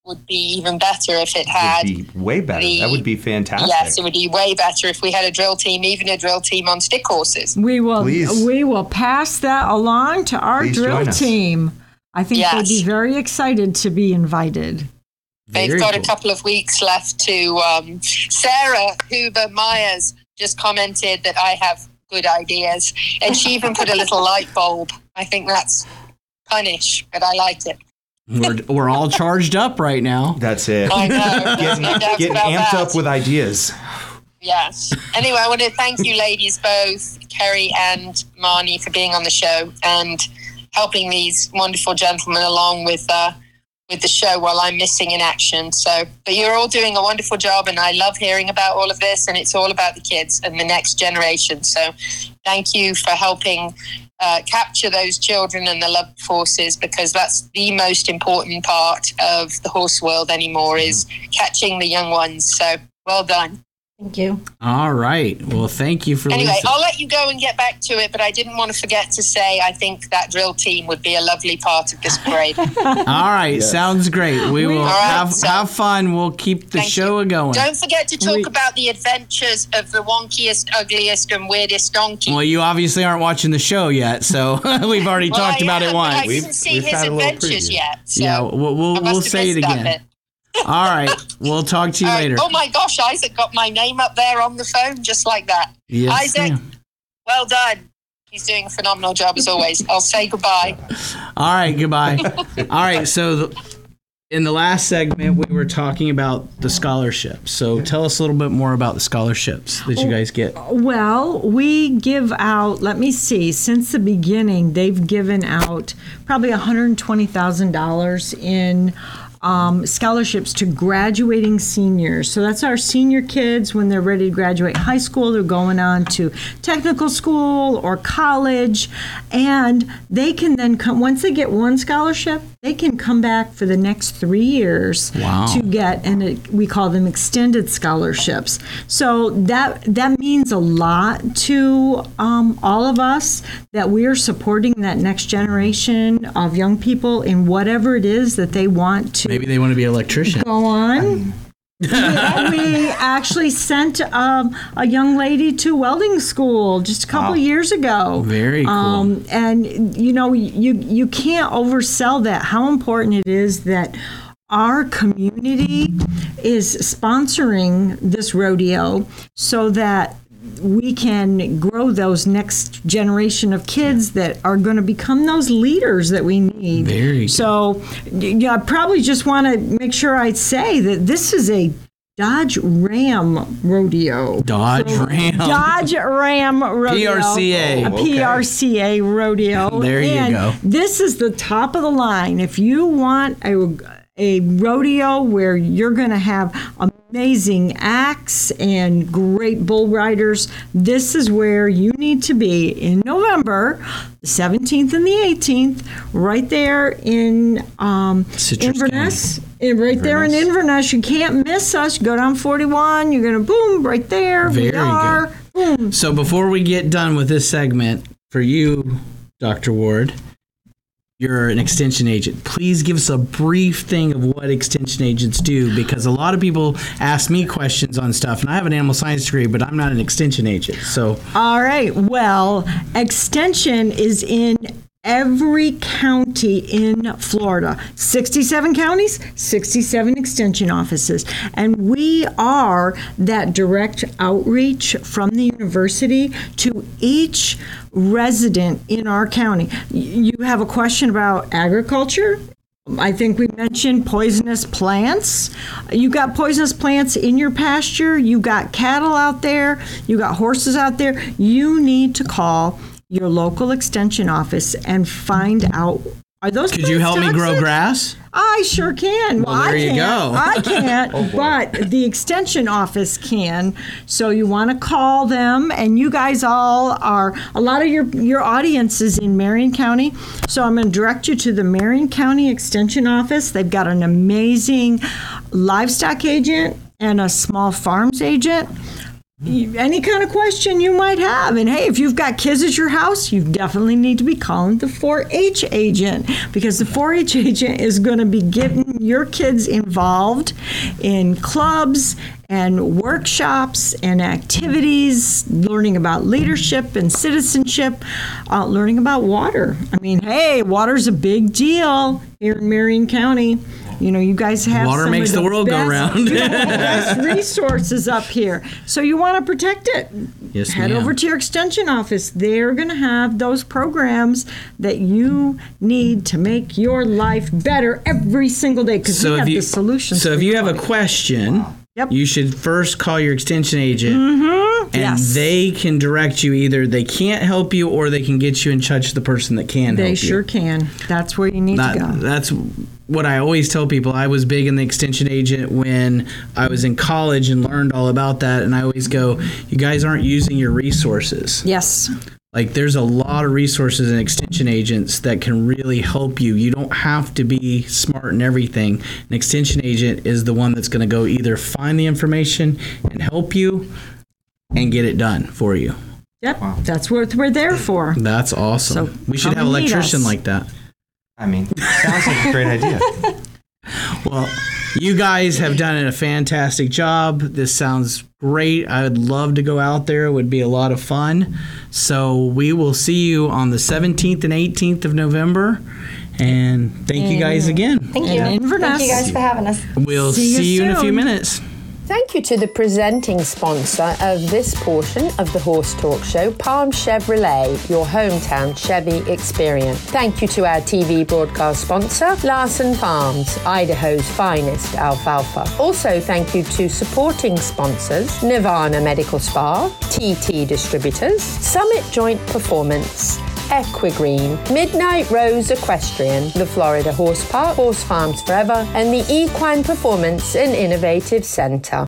would be even better if it had. Would be way better. the- that would be fantastic. Yes, it would be way better if we had a drill team, even a drill team on stick horses. We will Please. we will pass that along to our Please drill join us. team. I think they'd be very excited to be invited. They've Very got cool. a couple of weeks left to. Um, Sarah Huber Myers just commented that I have good ideas, and she even put a little [laughs] light bulb. I think that's punish, but I liked it. We're, we're all charged up right now. That's it. I know. [laughs] There's no Getting amped that. up with ideas. Yes. Anyway, I want to thank you, ladies, both Carrie and Marnie, for being on the show and helping these wonderful gentlemen along with uh, with the show while I'm missing in action. So, but you're all doing a wonderful job, and I love hearing about all of this. And it's all about the kids and the next generation. So, thank you for helping. Uh, capture those children and the love forces because that's the most important part of the horse world anymore is catching the young ones. So well done. Thank you. All right. Well, thank you for Anyway, listening. I'll let you go and get back to it, but I didn't want to forget to say I think that drill team would be a lovely part of this parade. [laughs] All right. Sounds great. We will All right, have, so- have fun. We'll keep the show going. Don't forget to talk We- about the adventures of the wonkiest, ugliest, and weirdest donkey. Well, you obviously aren't watching the show yet, so [laughs] we've already Well, talked I about am, it but once. I didn't see his adventures yet. So yeah, we'll, we'll, we'll say it again. bit. All right. We'll talk to you All right. later. Oh my gosh, Isaac got my name up there on the phone just like that. Yes, Isaac, ma'am. well done. He's doing a phenomenal job as always. I'll say goodbye. All right, goodbye. All right, so the, in the last segment, we were talking about the scholarships. So tell us a little bit more about the scholarships that you guys get. Well, we give out, let me see, since the beginning, they've given out probably $120,000 in um, scholarships to graduating seniors. So that's our senior kids when they're ready to graduate high school, they're going on to technical school or college, and they can then come, once they get one scholarship, they can come back for the next three years Wow. to get and it, we call them extended scholarships so that that means a lot to um, all of us that we are supporting that next generation of young people in whatever it is that they want to Maybe they want to be an electrician. go on we, we actually sent um, a young lady to welding school just a couple Wow. years ago. Very cool. Um, and you know, you you can't oversell that. How important it is that our community is sponsoring this rodeo so that we can grow those next generation of kids that are going to become those leaders that we need. Very good. So, yeah, I probably just want to make sure I say that this is a Dodge Ram rodeo. Dodge Ram. Dodge Ram rodeo. PRCA. A Okay. Rodeo. [laughs] There you And go. This is the top of the line. If you want a a rodeo where you're going to have amazing acts and great bull riders, this is where you need to be in November, the 17th and the 18th, right there in um, Inverness. Eh, Right there in Inverness, you can't miss us. Go down 41. You're gonna boom right there. we Very are. Boom. So before we get done with this segment, for you, Dr. Ward, you're an extension agent. Please give us a brief thing of what extension agents do because a lot of people ask me questions on stuff, and I have an animal science degree, but I'm not an extension agent. So All right. Well, extension is in every county in Florida 67 counties, 67 extension offices. And we are that direct outreach from the university to each resident in our county. You have a question about agriculture? I think we mentioned poisonous plants. You got poisonous plants in your pasture, you got cattle out there, you got horses out there. You need to call your local extension office and find out are those could you plants help me grow toxic? grass? I sure can. Well, I there you can't. go. I [laughs] can't, Oh, boy. but the extension office can. So you want to call them, and you guys all are. A lot of your your audience is in Marion County, so I'm going to direct you to the Marion County Extension Office. They've got an amazing livestock agent and a small farms agent any kind of question you might have. And hey, if you've got kids at your house, you definitely need to be calling the 4 H agent because the 4 H agent is going to be getting your kids involved in clubs and workshops and activities, learning about leadership and citizenship, uh, learning about water. I mean, hey, water's a big deal here in Marion County. You know, you guys have Water some makes of the world go best- round. you know, [laughs] best resources up here, so you want to protect it. Yes, Head ma'am. over to your extension office. They're going to have those programs that you need to make your life better every single day because we have the solutions. So if you have a everybody. Question, you should first call your extension agent. Mhm, And yes. they can direct you either they can't help you or they can get you in touch with the person that can they help you. sure can. That's where you need That- to go. That's what I always tell people. I was big in the extension agent when I was in college and learned all about that. And I always go, you guys aren't using your resources. Yes. Like there's a lot of resources and extension agents that can really help you. You don't have to be smart in everything. An extension agent is the one that's going to go either find the information and help you and get it done for you. Yep, that's what we're there for. That's awesome. So we should have an electrician us. like that. I mean, sounds like a great idea. [laughs] Well, you guys have done a fantastic job. This sounds great. I would love to go out there. It would be a lot of fun. So we will see you on the 17th and 18th of November. And thank you guys again. Thank you. And Inverness. Thank you guys for having us. We'll See see you you, in a few minutes. Thank you to the presenting sponsor of this portion of the Horse Talk Show, Palm Chevrolet, your hometown Chevy experience. Thank you to our TV broadcast sponsor, Larson Farms, Idaho's finest alfalfa. Also, thank you to supporting sponsors, Nirvana Medical Spa, TT Distributors, Summit Joint Performance, Equigreen, Midnight Rose Equestrian, the Florida Horse Park, Horse Farms Forever, and the Equine Performance and Innovative Center.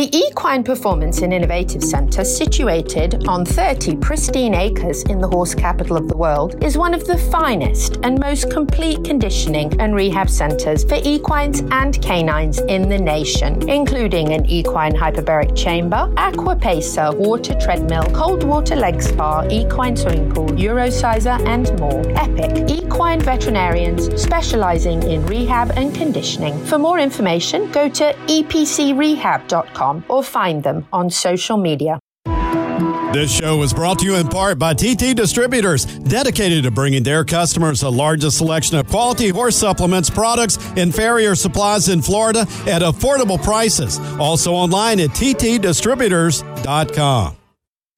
The Equine Performance and Innovative Centre, situated on 30 pristine acres in the horse capital of the world, is one of the finest and most complete conditioning and rehab centres for equines and canines in the nation, including an equine hyperbaric chamber, aqua pacer, water treadmill, cold water leg spa, equine swimming pool, Eurociser, and more. Epic equine veterinarians specialising in rehab and conditioning. For more information, go to epcrehab.com or find them on social media. This show is brought to you in part by TT Distributors, dedicated to bringing their customers the largest selection of quality horse supplements, products, and farrier supplies in Florida at affordable prices. Also online at ttdistributors.com.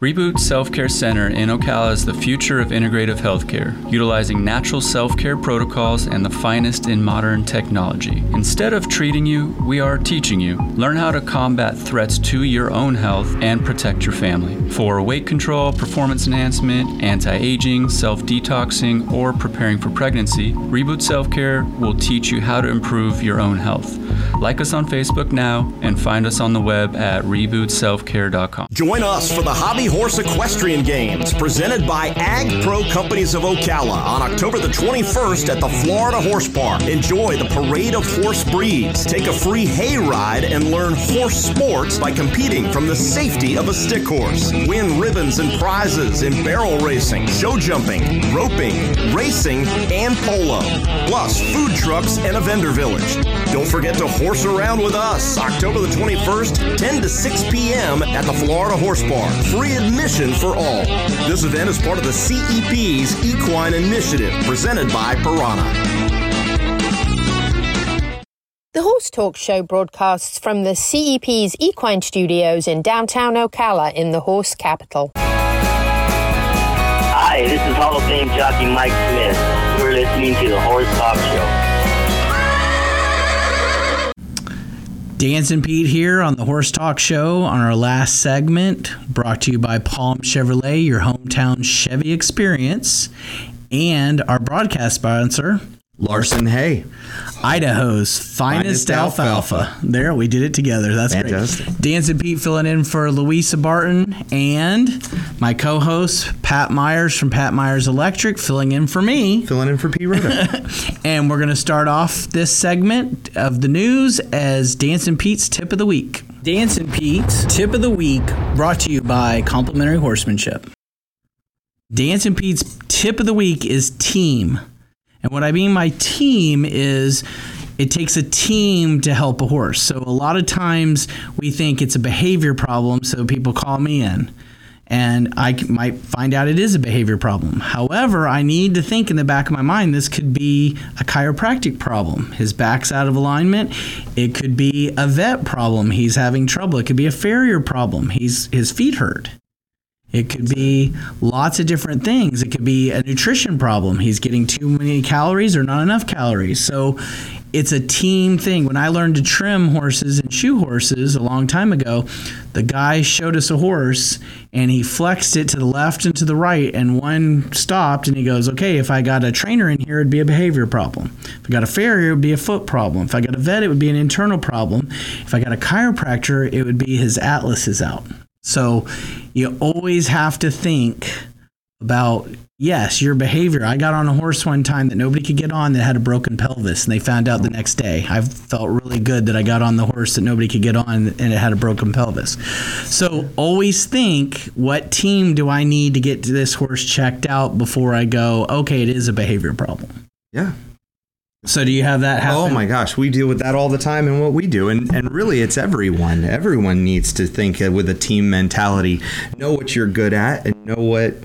Reboot Self Care Center in Ocala is the future of integrative healthcare, utilizing natural self care protocols and the finest in modern technology. Instead of treating you, we are teaching you. Learn how to combat threats to your own health and protect your family. For weight control, performance enhancement, anti aging, self detoxing, or preparing for pregnancy, Reboot Self Care will teach you how to improve your own health. Like us on Facebook now and find us on the web at rebootselfcare.com. Join us for the Hobby Horse Equestrian Games presented by Ag Pro Companies of Ocala on October the 21st at the Florida Horse Park. Enjoy the parade of horse breeds. Take a free hay ride and learn horse sports by competing from the safety of a stick horse. Win ribbons and prizes in barrel racing, show jumping, roping, racing, and polo. Plus food trucks and a vendor village. Don't forget to horse around with us October the 21st, 10 to 6 p.m. at the Florida Horse Park. Free admission for all. This event is part of the CEP's Equine Initiative presented by Pyranha. The Horse Talk Show broadcasts from the CEP's Equine Studios in downtown Ocala in the horse capital. Hi, this is Hall of Fame jockey Mike Smith. You're listening to the Horse Talk Show. Dancing Pete here on the Horse Talk Show on our last segment, brought to you by Palm Chevrolet, your hometown Chevy experience, and our broadcast sponsor, Larson Hay. Idaho's finest, Finest alfalfa. alfalfa. There, we did it together. That's Fantastic. great. Dancing Pete filling in for Louisa Barton and my co-host Pat Myers from Pat Myers Electric filling in for me. Filling in for Pete Rhoda. [laughs] and we're going to start off this segment of the news as Dancing Pete's tip of the week. Dancing Pete's tip of the week brought to you by Complimentary Horsemanship. Dancing Pete's tip of the week is team. And what I mean by team is it takes a team to help a horse. So a lot of times we think it's a behavior problem, so people call me in. And I might find out it is a behavior problem. However, I need to think in the back of my mind this could be a chiropractic problem. His back's out of alignment. It could be a vet problem. He's having trouble. It could be a farrier problem. He's his feet hurt. It could be lots of different things. It could be a nutrition problem. He's getting too many calories or not enough calories. So it's a team thing. When I learned to trim horses and shoe horses a long time ago, the guy showed us a horse and he flexed it to the left and to the right, and one stopped and he goes, Okay, if I got a trainer in here, it'd be a behavior problem. If I got a farrier, it would be a foot problem. If I got a vet, it would be an internal problem. If I got a chiropractor, it would be his atlas is out. So you always have to think about yes, your behavior. I got on a horse one time that nobody could get on that had a broken pelvis, and they found out the next day. I felt really good that I got on the horse that nobody could get on and it had a broken pelvis. So always think what team do I need to get this horse checked out before I go, okay, it is a behavior problem. Yeah. So do you have that happen? Oh my gosh, we deal with that all the time in what we do, and and really, it's everyone. Everyone needs to think with a team mentality. Know what you're good at, and know what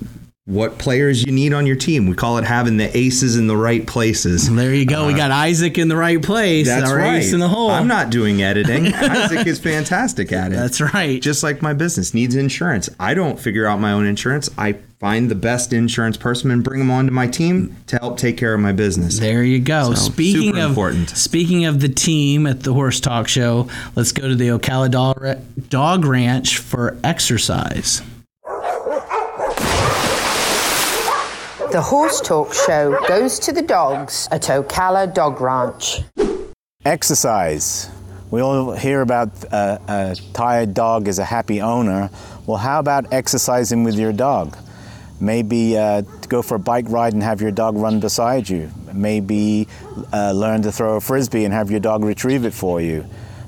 what players you need on your team. We call it having the aces in the right places. There you go. we uh, got Isaac in the right place. That's our right. ace in the hole. I'm not doing editing. [laughs] Isaac is fantastic at it. That's right. Just like my business needs insurance. I don't figure out my own insurance. I find the best insurance person and bring them onto my team to help take care of my business. There you go. So, speaking of important. speaking of the team at the Horse Talk Show, let's go to the Ocala Dog Ranch for exercise. The Horse Talk Show goes to the dogs at Ocala Dog Ranch. Exercise. We all hear about uh, a tired dog is a happy owner. Well, how about exercising with your dog? Maybe uh, go for a bike ride and have your dog run beside you. Maybe uh, learn to throw a frisbee and have your dog retrieve it for you.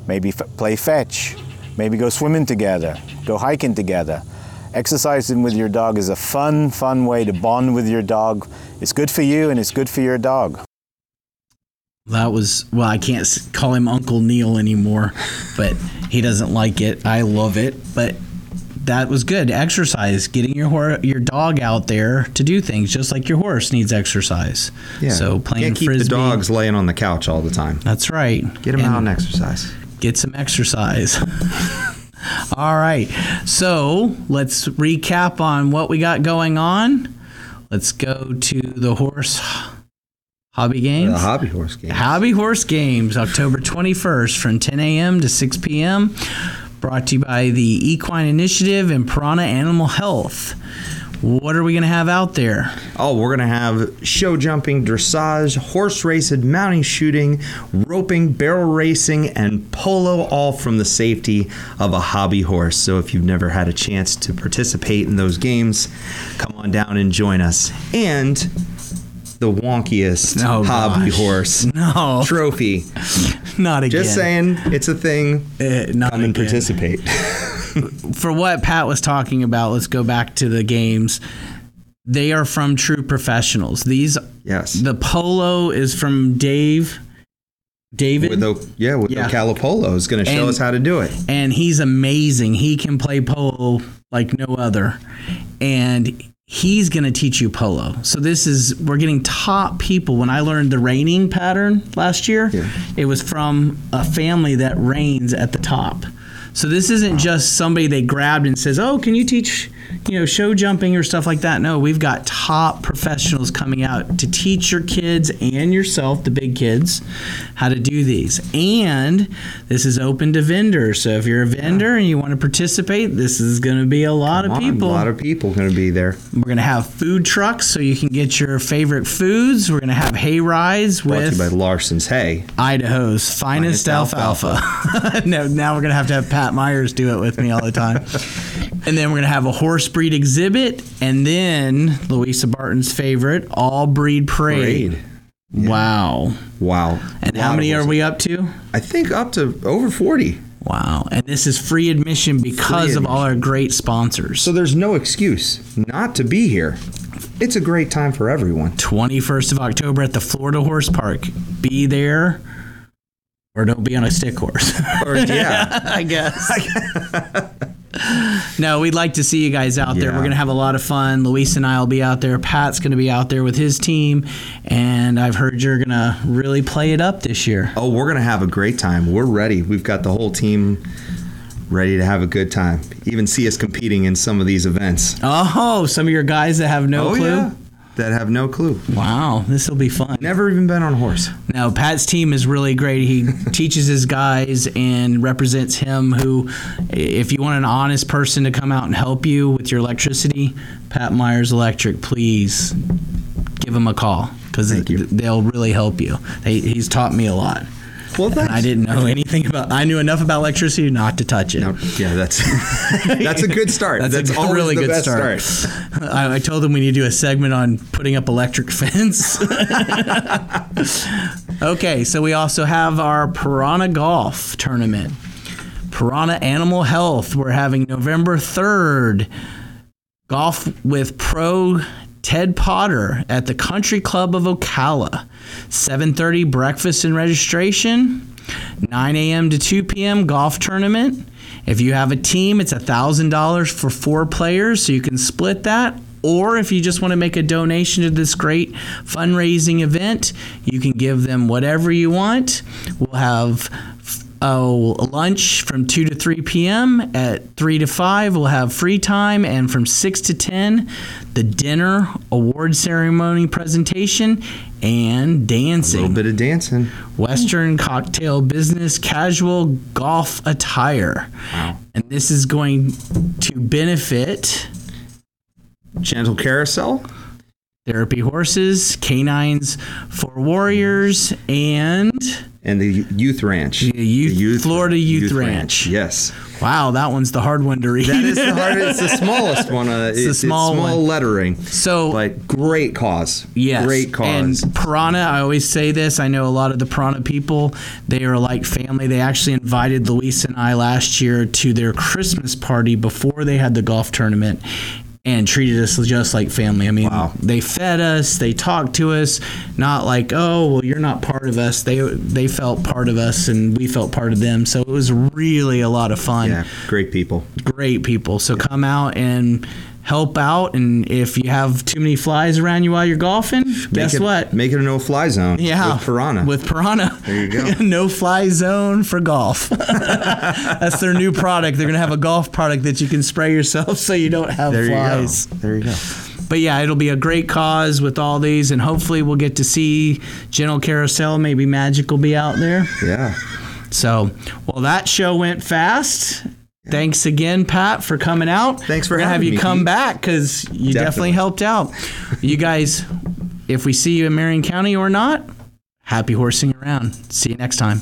Maybe f- play fetch. Maybe go swimming together. Go hiking together. Exercising with your dog is a fun, fun way to bond with your dog. It's good for you and it's good for your dog. That was well, I can't call him Uncle Neil anymore, but he doesn't like it. I love it, but that was good. Exercise, getting your hor- your dog out there to do things, just like your horse needs exercise. Yeah. So playing Can't keep frisbee. the dogs laying on the couch all the time. That's right. Get them out and exercise. Get some exercise. [laughs] All right. So let's recap on what we got going on. Let's go to the horse hobby games. The hobby horse game. Hobby Horse Games, October 21st from 10 a.m. to 6 p.m. Brought to you by the Equine Initiative and Pyranha Animal Health. What are we going to have out there? Oh, we're going to have show jumping, dressage, horse racing, mounting shooting, roping, barrel racing, and polo, all from the safety of a hobby horse. So if you've never had a chance to participate in those games, come on down and join us. And the wonkiest Oh, hobby gosh. horse [laughs] No. trophy. Not again. Just saying, it's a thing. Eh, not come and participate. [laughs] for what Pat was talking about, let's go back to the games. They are from true professionals. These yes. The polo is from Dave. David. With the, yeah, with Yeah. the Calipolo is going to show And- us how to do it. and he's amazing. He can play polo like no other. And he's going to teach you polo. So this is we're getting top people. When I learned the reining pattern last year, it was from a family that reigns at the top. So this isn't just somebody they grabbed and says, "Oh, can you teach you know, show jumping or stuff like that. No, we've got top professionals coming out to teach your kids and yourself, the big kids, how to do these. And this is open to vendors. So if you're a vendor and you want to participate, this is going to be a lot Come of on, people. A lot of people going to be there. We're going to have food trucks so you can get your favorite foods. We're going to have hay rides Brought to with you by Larson's Hay. Idaho's finest, Finest alfalfa. [laughs] no, now we're gonna have to have Pat Myers do it with me all the time. [laughs] and then we're gonna have a horse breed exhibit, and then Louisa Barton's favorite, all breed parade. Parade. Wow. Wow. And how many are we up to? I think up to over 40. Wow. And this is free admission because of all our great sponsors. So there's no excuse not to be here. It's a great time for everyone. 21st of October at the Florida Horse Park. Be there or don't be on a stick horse. Or, yeah. [laughs] I guess. [laughs] [laughs] no, we'd like to see you guys out there. We're going to have a lot of fun. Luis and I will be out there. Pat's going to be out there with his team. And I've heard you're going to really play it up this year. Oh, we're going to have a great time. We're ready. We've got the whole team ready to have a good time. Even see us competing in some of these events. Oh, some of your guys that have no oh, clue? yeah. That have no clue. Wow, this will be fun. Never even been on a horse. Now, Pat's team is really great. He [laughs] teaches his guys and represents him. Who, if you want an honest person to come out and help you with your electricity, Pat Myers Electric, please give him a call because they'll really help you. They, he's taught me a lot. Well, and I didn't know anything about. I knew enough about electricity not to touch it. Yeah, that's [laughs] that's a good start. That's, That's a really good best start. I, I told them we need to do a segment on putting up electric fence. [laughs] okay, so we also have our Pyranha Golf Tournament. Pyranha Animal Health. We're having November 3rd. Golf with pro Ted Potter at the Country Club of Ocala. 7:30 breakfast and registration. 9 a.m. to 2 p.m. golf tournament. If you have a team, it's $1,000 for four players, so you can split that. Or if you just want to make a donation to this great fundraising event, you can give them whatever you want. We'll have oh, lunch from 2 to 3 p.m. At 3 to 5, we'll have free time. And from 6 to 10, the dinner, award ceremony presentation, and dancing. A little bit of dancing. Western cocktail business, casual golf attire. Wow. And this is going to benefit Gentle Carousel, Therapy Horses, Canines for Warriors, and and the Youth Ranch. The Youth, Florida Youth, Ranch. Yes. Wow, that one's the hard one to read. That is the hardest. It's the [laughs] smallest one. Uh, It's the small small one. lettering. So, but great cause. Yes. Great cause. And Pyranha, I always say this. I know a lot of the Pyranha people, they are like family. They actually invited Luis and I last year to their Christmas party before they had the golf tournament and treated us just like family. I mean, wow. they fed us, they talked to us, not like, "Oh, well, you're not part of us." They they felt part of us and we felt part of them. So it was really a lot of fun. Yeah, great people. Great people. So come out and help out and if you have too many flies around you while you're golfing, guess it- what? Make it a no-fly zone. Yeah. With Pyranha. With Pyranha. There you go. [laughs] no fly zone for golf. [laughs] That's their new product. They're going to have a golf product that you can spray yourself so you don't have There you go. flies. There you go. But yeah, it'll be a great cause with all these, and hopefully we'll get to see Gentle Carousel. Maybe Magic will be out there. Yeah. So, well, that show went fast. Thanks again, Pat, for coming out. Thanks for We're gonna have having you me, come back because you definitely. Definitely. helped out. you guys, if we see you in Marion County or not, happy horsing around. See you next time.